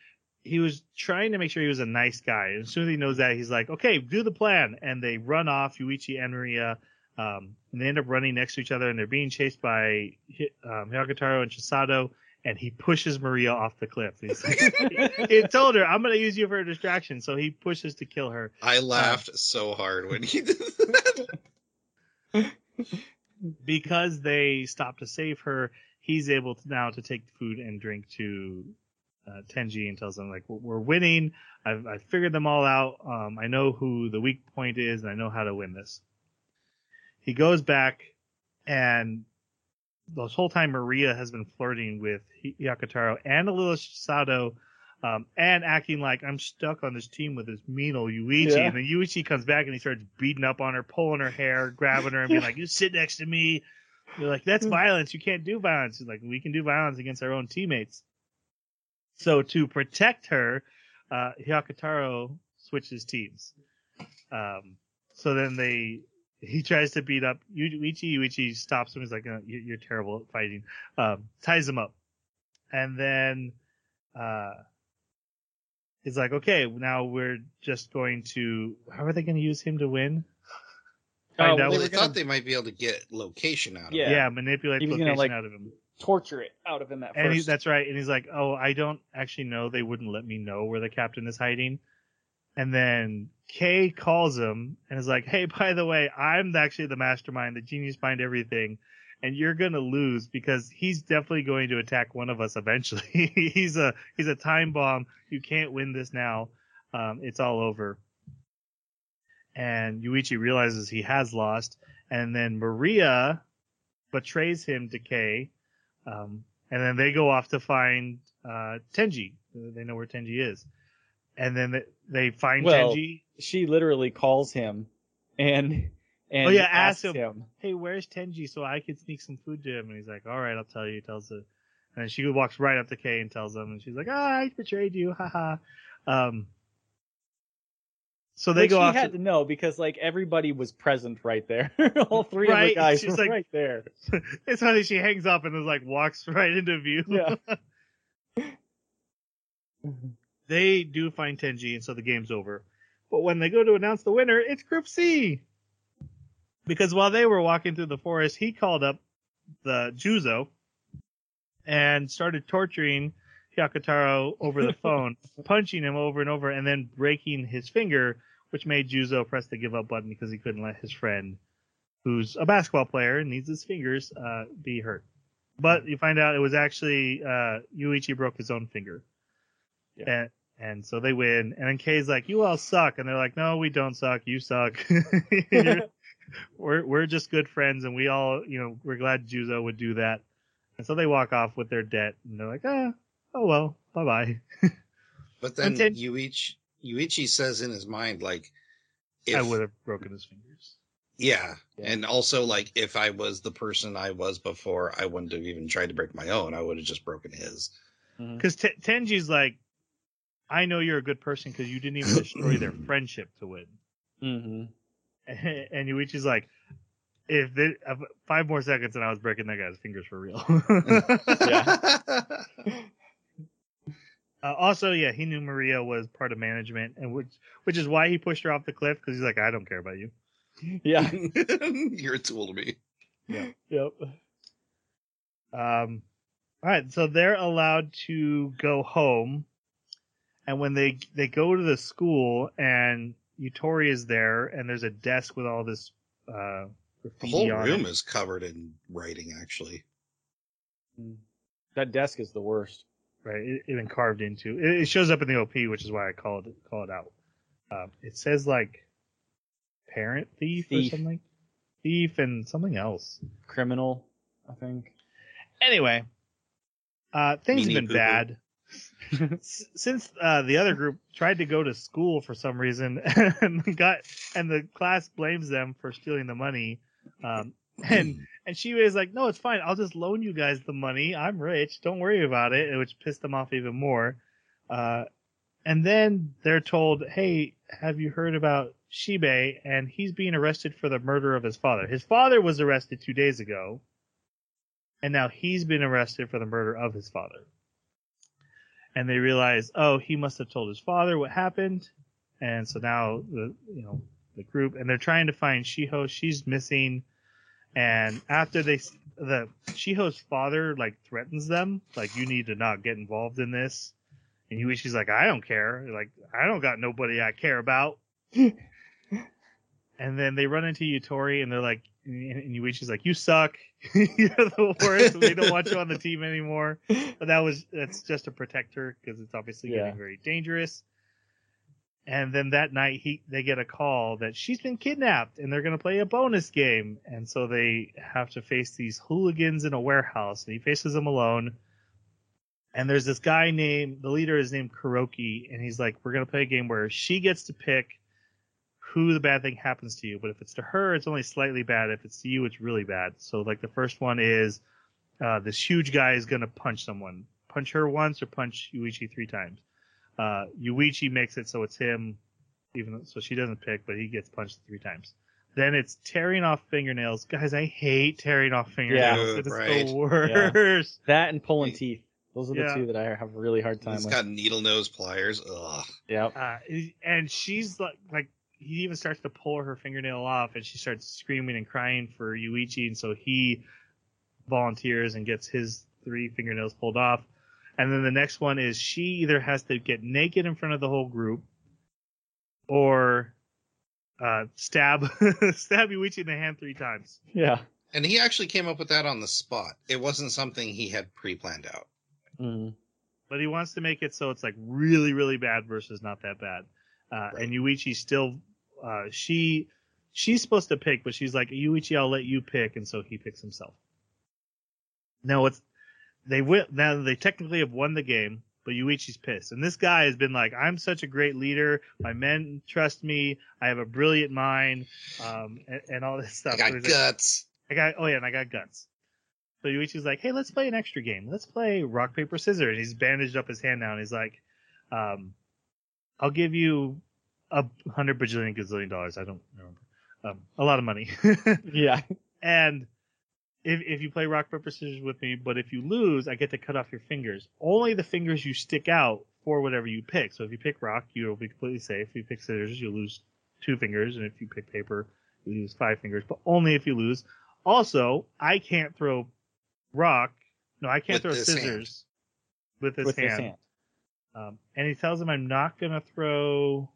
he was trying to make sure he was a nice guy. And as soon as he knows that, he's like, okay, do the plan. And they run off, Yuichi and Maria. Um, and they end up running next to each other and they're being chased by Hi- um, Hyakutaro and Chisato. And he pushes Maria off the cliff. He's like, he told her, I'm going to use you for a distraction. So he pushes to kill her. I laughed so hard when he did that. because they stop to save her, he's able to now to take food and drink to uh, Tenji and tells them like we're, we're winning. I've, I've figured them all out. Um, I know who the weak point is, and I know how to win this. He goes back, and this whole time Maria has been flirting with Hyakutaro and a little Chisato. Um, and acting like I'm stuck on this team with this mean old Yuichi. Yeah. And then Yuichi comes back and he starts beating up on her, pulling her hair, grabbing her, and being like, "You sit next to me." They're like, "That's violence. You can't do violence." He's like, "We can do violence against our own teammates." So to protect her, uh, Hyakutaro switches teams. Um, so then they he tries to beat up Yuichi. Yuichi stops him. He's like, "Uh, you- "You're terrible at fighting." Um, ties him up, and then uh, he's like, "Okay, now we're just going to. How are they going to use him to win?" Oh, Find well, out. Well, were they gonna- thought they might be able to get location out of Yeah. it. yeah, manipulate He location gonna, like, out of him. Torture it out of him at And he, first. that's right. And he's like, "Oh, I don't actually know. They wouldn't let me know where the captain is hiding." And then Kei calls him and is like, "Hey, by the way, I'm actually the mastermind, the genius behind everything, and you're gonna lose because he's definitely going to attack one of us eventually. he's a he's a time bomb. You can't win this now. Um, it's all over." And Yuichi realizes he has lost, and then Maria betrays him to Kei. Um, and then they go off to find uh, Tenji. They know where Tenji is. And then they, find Well, Tenji. she literally calls him and and Oh, yeah, asks ask him. him. Hey, where's Tenji so I could sneak some food to him? And he's like, all right, I'll tell you. He tells her. And she walks right up to Kei and tells him. And she's like, ah, I betrayed you. Haha. Um, so they Which go She off. had to- to know because like everybody was present right there. All three of Right, the guys she's were like- right there. it's funny. She hangs up and is like walks right into view. Yeah. They do find Tenji, and so the game's over. But when they go to announce the winner, it's Group C. Because while they were walking through the forest, he called up the Juzo and started torturing Hyakutaro over the phone, punching him over and over, and then breaking his finger, which made Juzo press the give up button because he couldn't let his friend, who's a basketball player and needs his fingers, uh, be hurt. But you find out it was actually uh, Yuichi broke his own finger. Yeah. And and so they win. And then Kei's like, "You all suck," and they're like, "No, we don't suck. You suck. We're we're just good friends, and we all, you know, we're glad Juzo would do that." And so they walk off with their debt, and they're like, "Ah, oh well, bye bye." But then Until- Yuichi Yuichi says in his mind like, if, I would have broken his fingers. yeah. Yeah. and also like if I was the person I was before, I wouldn't have even tried to break my own. I would have just broken his. Because T- Tenji's like, "I know you're a good person because you didn't even destroy their friendship to win." Mhm. and Yuichi's like, if they, uh, five more seconds and I was breaking that guy's fingers for real. uh, also, yeah, he knew Maria was part of management, and which which is why he pushed her off the cliff because he's like, I don't care about you. Yeah. You're a tool to me. Yeah. Yep. Um, all right, so they're allowed to go home, and when they they go to the school, and Yutori is there, and there's a desk with all this uh, The whole on room it. is covered in writing, actually. Mm. That desk is the worst. right? It, it been carved into. It, it shows up in the OP, which is why I call it call it out. Um, it says like parent thief, Thief. or something, thief and something else. Criminal, I think. Anyway, uh, things have been poo-poo. bad S- since uh, the other group tried to go to school for some reason and got and the class blames them for stealing the money. Um, and and she was like, "No, it's fine. I'll just loan you guys the money. I'm rich. Don't worry about it." Which pissed them off even more. Uh, and then they're told, "Hey, have you heard about Shibe? And he's being arrested for the murder of his father. His father was arrested two days ago, and now he's been arrested for the murder of his father." And they realize, oh, he must have told his father what happened, and so now the you know the group and they're trying to find Shiho. She's missing. And after they, the Shiho's father like threatens them, like you need to not get involved in this. And Yuichi's like, I don't care. Like I don't got nobody I care about. and then they run into Yutori and they're like, and and Yuichi's like, you suck. You're the worst. we don't want you on the team anymore. But that was that's just to protect her because it's obviously Yeah. getting very dangerous. And then that night, he they get a call that she's been kidnapped, and they're gonna play a bonus game. And so they have to face these hooligans in a warehouse, and he faces them alone. And there's this guy named the leader is named Kuroki, and he's like, "We're gonna play a game where she gets to pick who the bad thing happens to you, but if it's to her, it's only slightly bad. If it's to you, it's really bad." So like the first one is uh, this huge guy is gonna punch someone, punch her once or punch Yuichi three times. Uh, Yuichi makes it so it's him, even though, so she doesn't pick, but he gets punched three times. Then it's tearing off fingernails. Guys, I hate tearing off fingernails. Yeah, it is right. the worst. That and pulling teeth. Those are the Yeah. two that I have a really hard time He's with. got needle nose pliers. Ugh. Yep. Uh, and she's like, like he even starts to pull her fingernail off, and she starts screaming and crying for Yuichi, and so he volunteers and gets his three fingernails pulled off. And then the next one is she either has to get naked in front of the whole group, or uh, stab stab Yuichi in the hand three times. Yeah. And he actually came up with that on the spot. It wasn't something he had pre-planned out. Mhm. but he wants to make it so it's like really really bad versus not that bad uh, Right. and yuichi still uh, she she's supposed to pick but she's like yuichi i'll let you pick and so he picks himself now it's they will now they technically have won the game but yuichi's pissed and this guy has been like i'm such a great leader my men trust me i have a brilliant mind um, and, and all this stuff I So got like, guts. I got oh yeah, and I got guts. So Yuichi's like, hey, let's play an extra game. Let's play rock paper scissors. And he's bandaged up his hand now, and he's like, um, I'll give you a hundred bajillion gazillion dollars. I don't remember. Um, a lot of money. Yeah. and if if you play rock paper scissors with me, but if you lose, I get to cut off your fingers. Only the fingers you stick out for whatever you pick. So if you pick rock, you'll be completely safe. If you pick scissors, you lose two fingers, and if you pick paper, you lose five fingers, but only if you lose. Also, I can't throw rock. No, I can't With throw this scissors with this with hand. his hand. Um, and he tells him I'm not gonna throw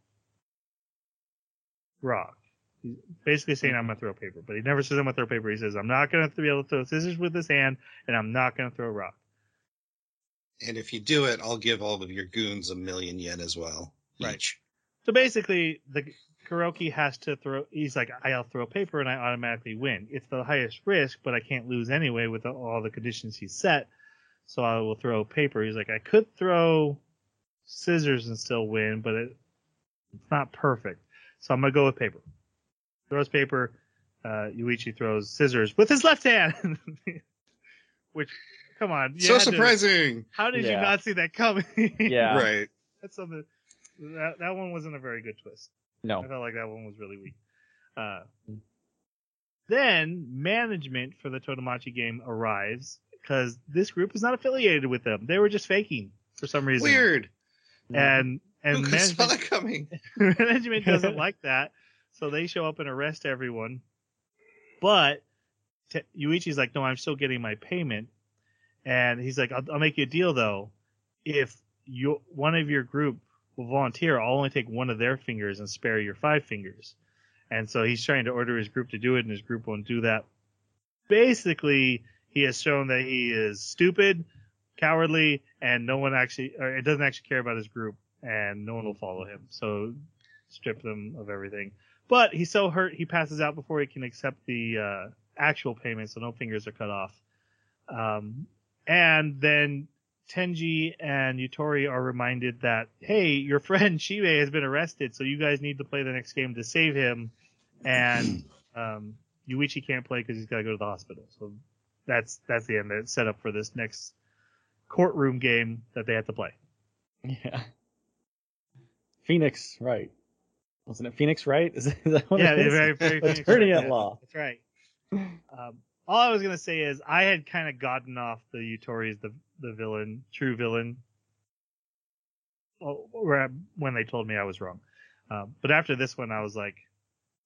rock. He's basically saying hmm. I'm gonna throw paper, but he never says I'm gonna throw paper. He says I'm not gonna be able to throw scissors with this hand, and I'm not gonna throw rock. And if you do it, I'll give all of your goons a million yen as well. Right. Each. So basically, the Kuroki has to throw. He's like, I'll throw paper and I automatically win. It's the highest risk, but I can't lose anyway with all the conditions he set. So I will throw paper. He's like, I could throw scissors and still win, but it, it's not perfect. So I'm gonna go with paper. Throws paper. Uh, Yuichi throws scissors with his left hand. Which, come on. So had to- surprising. how did you not see that coming? Yeah. Right. That's something. That that one wasn't a very good twist. No. I felt like that one was really weak. Uh, then management for the Tomodachi game arrives because this group is not affiliated with them. They were just faking for some reason. Weird. And and Who saw management, that coming? management doesn't like that, so they show up and arrest everyone. But Te- Yuichi's like, no, I'm still getting my payment, and he's like, I'll, I'll make you a deal though. If you one of your group will volunteer, I'll only take one of their fingers and spare your five fingers. And so he's trying to order his group to do it, and his group won't do that. Basically, he has shown that he is stupid, cowardly, and no one actually, or it doesn't actually care about his group, and no one will follow him. So strip them of everything. But he's so hurt, he passes out before he can accept the uh, actual payment, so no fingers are cut off. Um, and then Tenji and Yutori are reminded that, hey, your friend Shibe has been arrested, so you guys need to play the next game to save him. And um, Yuichi can't play because he's got to go to the hospital. So that's that's the end. It's set up for this next courtroom game that they have to play. Yeah. Phoenix, right? Wasn't it Phoenix, right? Is, is that what yeah, it is? very, very Phoenix Attorney Wright, at yeah. law. That's right. Um, all I was gonna say is I had kind of gotten off the Yutori is the the villain, true villain, oh, when they told me I was wrong. Um, but after this one, I was like,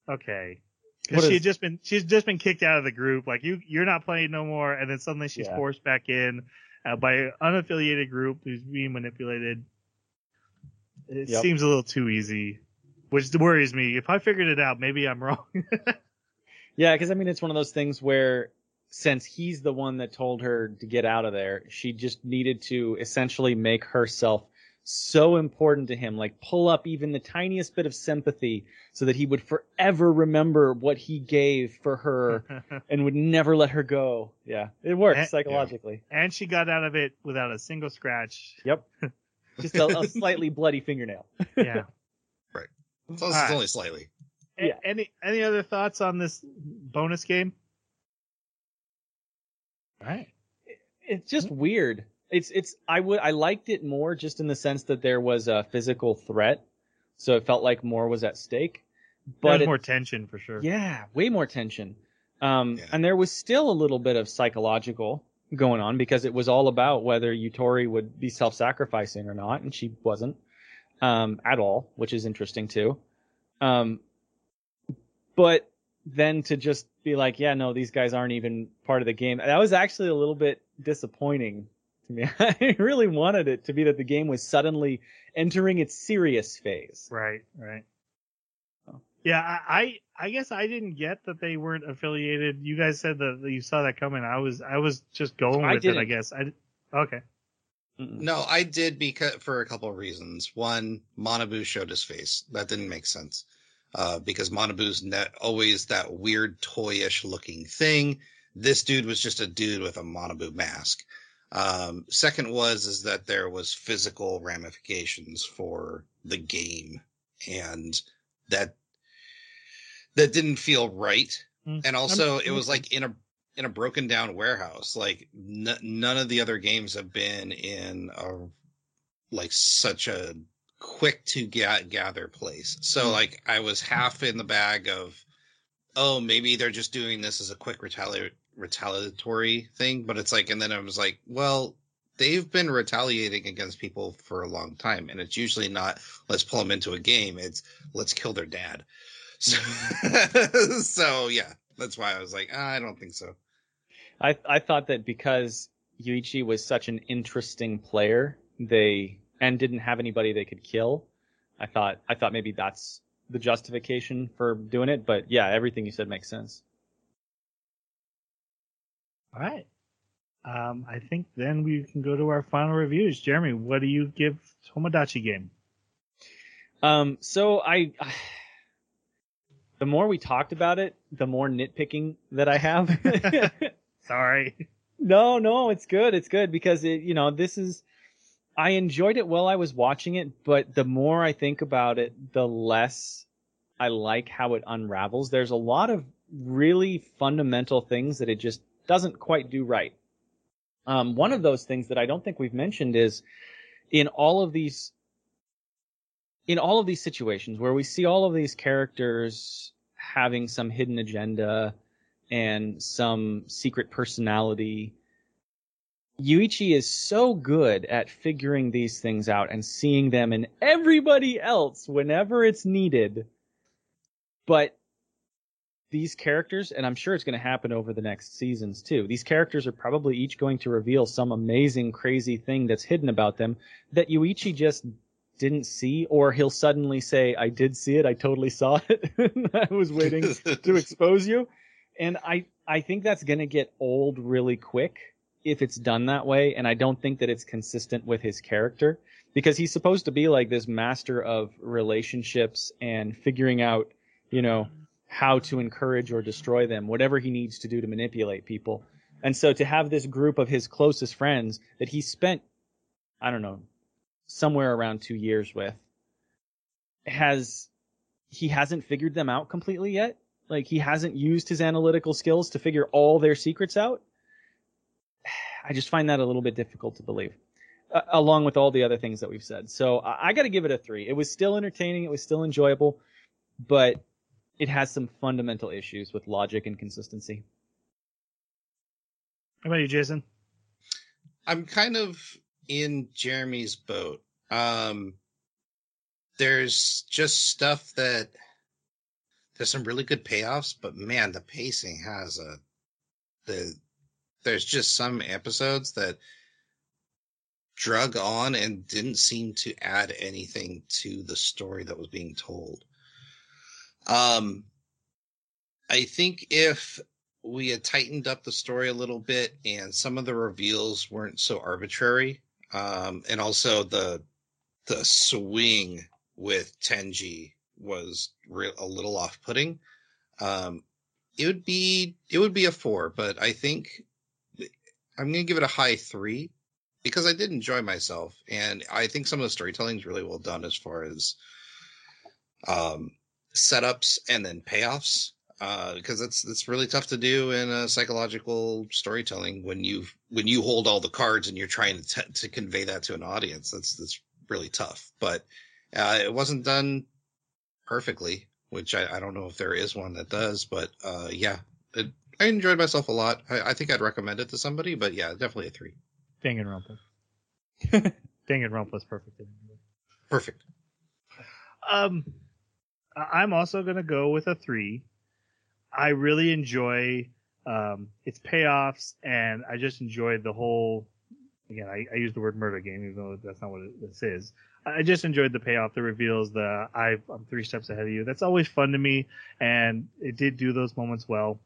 okay, because she had just been she's just been kicked out of the group. Like you you're not playing no more, and then suddenly she's Yeah. forced back in uh, by an unaffiliated group who's being manipulated. It Yep. seems a little too easy, which worries me. If I figured it out, maybe I'm wrong. Yeah, because I mean, it's one of those things where since he's the one that told her to get out of there, she just needed to essentially make herself so important to him, like pull up even the tiniest bit of sympathy so that he would forever remember what he gave for her and would never let her go. Yeah, it works Eh, psychologically. and she got out of it without a single scratch. Yep. Just a, a slightly bloody fingernail. Yeah. Right. So it's right. only slightly. A- Yeah. Any any other thoughts on this bonus game? All right. it's just weird. It's it's I would I liked it more just in the sense that there was a physical threat, so it felt like more was at stake. But But it- more tension for sure. yeah, way more tension. Um, Yeah. and there was still a little bit of psychological going on because it was all about whether Yutori would be self-sacrificing or not, and she wasn't um, at all, which is interesting too. Um, but then to just be like, yeah, no, these guys aren't even part of the game. That was actually a little bit disappointing to me. I really wanted it to be that the game was suddenly entering its serious phase. Right. Right. Yeah, I, I I guess I didn't get that they weren't affiliated. You guys said that you saw that coming. I was I was just going I with it. I guess I. Okay. No, I did because for a couple of reasons. One, Manabu showed his face. That didn't make sense. Uh, because Manabu's net always that weird toyish looking thing. This dude was just a dude with a Manabu mask. Um, second was is that there was physical ramifications for the game, and that that didn't feel right. Mm. And also, I'm- it was like in a in a broken down warehouse. Like n- none of the other games have been in a like such a quick to get gather place. So Mm. like I was half in the bag of, oh maybe they're just doing this as a quick retali- retaliatory thing, but it's like, and then I was like, well, they've been retaliating against people for a long time, and it's usually not let's pull them into a game. It's let's kill their dad. So, so yeah, that's why I was like, ah, I don't think so. I I thought that because Yuichi was such an interesting player, they and didn't have anybody they could kill. I thought I thought maybe that's the justification for doing it. But yeah, everything you said makes sense. All right. Um, I think then we can go to our final reviews. Jeremy, what do you give Tomodachi game? Um, so I, the more we talked about it, the more nitpicking that I have. Sorry. no, no, it's good. It's good because it, you know, this is, I enjoyed it while I was watching it, but the more I think about it, the less I like how it unravels. There's a lot of really fundamental things that it just doesn't quite do right. Um, one of those things that I don't think we've mentioned is in all of these in all of these situations where we see all of these characters having some hidden agenda and some secret personality Yuichi is so good at figuring these things out and seeing them in everybody else whenever it's needed. But these characters, and I'm sure it's going to happen over the next seasons too, these characters are probably each going to reveal some amazing, crazy thing that's hidden about them that Yuichi just didn't see, or he'll suddenly say, I did see it, I totally saw it. I was waiting to expose you. And I, I think that's going to get old really quick if it's done that way. And I don't think that it's consistent with his character because he's supposed to be like this master of relationships and figuring out, you know, how to encourage or destroy them, whatever he needs to do to manipulate people. And so to have this group of his closest friends that he spent, I don't know, somewhere around two years with, has, he hasn't figured them out completely yet. Like he hasn't used his analytical skills to figure all their secrets out. I just find that a little bit difficult to believe. Uh, along with all the other things that we've said. So I, I got to give it a three. It was still entertaining. It was still enjoyable, but it has some fundamental issues with logic and consistency. How about you, Jason? I'm kind of in Jeremy's boat. Um, there's just stuff that there's some really good payoffs, but man, the pacing has a the there's just some episodes that drug on and didn't seem to add anything to the story that was being told. Um, I think if we had tightened up the story a little bit and some of the reveals weren't so arbitrary, um, and also the the swing with Tenji was a little off-putting. Um, it would be it would be a four, but I think I'm going to give it a high three because I did enjoy myself, and I think some of the storytelling is really well done as far as um, setups and then payoffs. Because uh, it's it's really tough to do in a psychological storytelling when you when you hold all the cards and you're trying to t- to convey that to an audience. That's that's really tough. But uh, it wasn't done perfectly, which I, I, don't know if there is one that does. But uh, yeah, it, I enjoyed myself a lot. I, I, think I'd recommend it to somebody, but yeah, definitely a three. Danganronpa. Danganronpa is perfect. Perfect. Um, I'm also gonna go with a three. I really enjoy um, its payoffs, and I just enjoyed the whole. Again, I, I use the word murder game, even though that's not what it, this is. I just enjoyed the payoff, the reveals, the I, I'm three steps ahead of you. That's always fun to me, and it did do those moments well.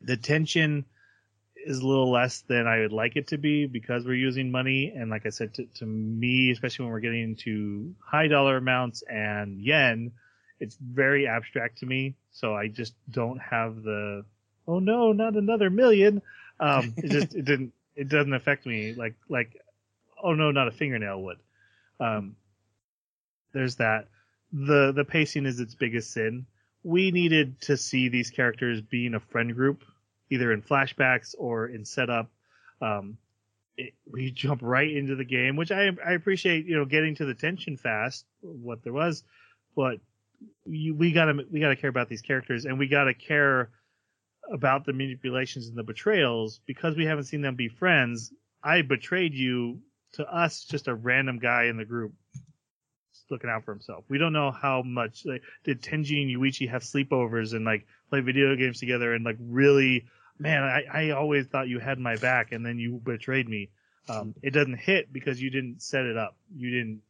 The tension is a little less than I would like it to be because we're using money. And like I said, to, to me, especially when we're getting into high dollar amounts and yen, it's very abstract to me. So I just don't have the, oh no, not another million. Um, it just, it didn't, it doesn't affect me like, like, oh no, not a fingernail would. Um, there's that. The, the pacing is its biggest sin. We needed to see these characters being a friend group either in flashbacks or in setup. Um, it, we jump right into the game, which I I appreciate. You know, getting to the tension fast, what there was, but you, we gotta we gotta care about these characters, and we gotta care about the manipulations and the betrayals because we haven't seen them be friends. I betrayed you to us, just a random guy in the group looking out for himself. We don't know how much like, did Tenji and Yuichi have sleepovers and like play video games together and like really, man, I, I always thought you had my back and then you betrayed me. Um, it doesn't hit because you didn't set it up. You didn't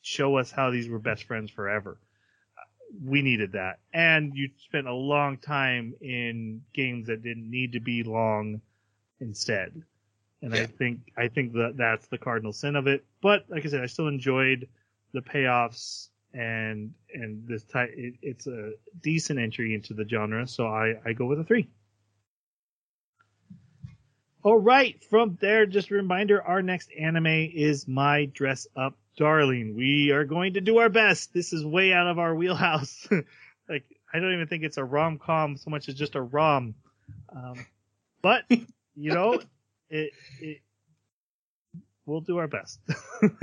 show us how these were best friends forever. We needed that. And you spent a long time in games that didn't need to be long instead. And I think I think that that's the cardinal sin of it. But like I said, I still enjoyed the payoffs and and this type. It, it's a decent entry into the genre, so I I go with a three. All right, from there, just a reminder: our next anime is My Dress Up Darling. We are going to do our best. This is way out of our wheelhouse. like I don't even think it's a rom com so much as just a rom. Um, but you know, it, it we'll do our best.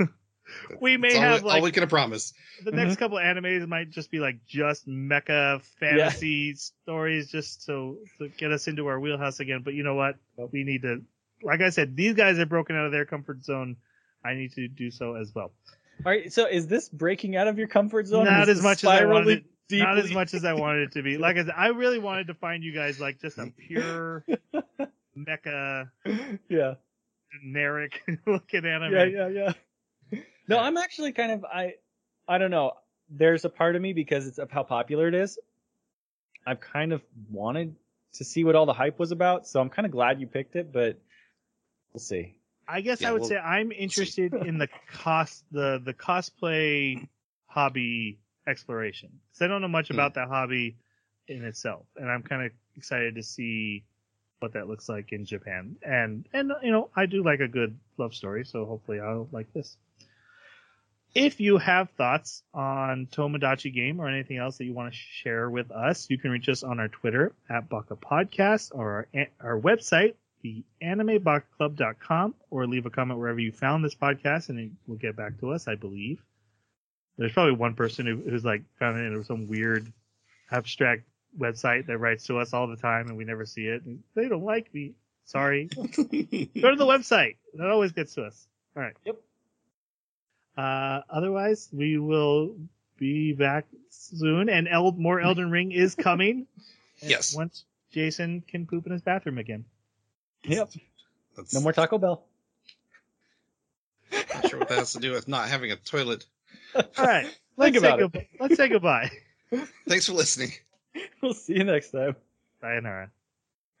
we may That's all, have we, like all we can promise. the next couple of animes might just be like just mecha fantasy stories just so to get us into our wheelhouse again. But you know what? We need to, like I said, these guys have broken out of their comfort zone. I need to do so as well. All right, so is this breaking out of your comfort zone? Not as much as I wanted. it- Not as much as I wanted it to be. Like I said, I really wanted to find you guys like just a pure mecha Yeah, generic looking anime. yeah, yeah, yeah. No, I'm actually kind of I, I don't know. There's a part of me because it's of how popular it is. I've kind of wanted to see what all the hype was about, so I'm kind of glad you picked it, but we'll see. I guess Yeah, I would well- say I'm interested in the cost the the cosplay hobby exploration because I don't know much Hmm. about that hobby in itself, and I'm kind of excited to see what that looks like in Japan. And and you know I do like a good love story, so hopefully I'll like this. If you have thoughts on Tomodachi Game or anything else that you want to share with us, you can reach us on our Twitter at Baka Podcast or our, our website, the animebakaclub.com, or leave a comment wherever you found this podcast and it will get back to us, I believe. There's probably one person who, who's like found it in some weird abstract website that writes to us all the time and we never see it. And they don't like me. Sorry. Go to the website. That always gets to us. All right. Yep. Uh, otherwise, we will be back soon, and El- more Elden Ring is coming. Yes. Once Jason can poop in his bathroom again. Yep. That's No more Taco Bell. not sure what that has to do with not having a toilet. All right. Let's Think say about it. goodbye. Let's say goodbye. Thanks for listening. We'll see you next time. Sayonara.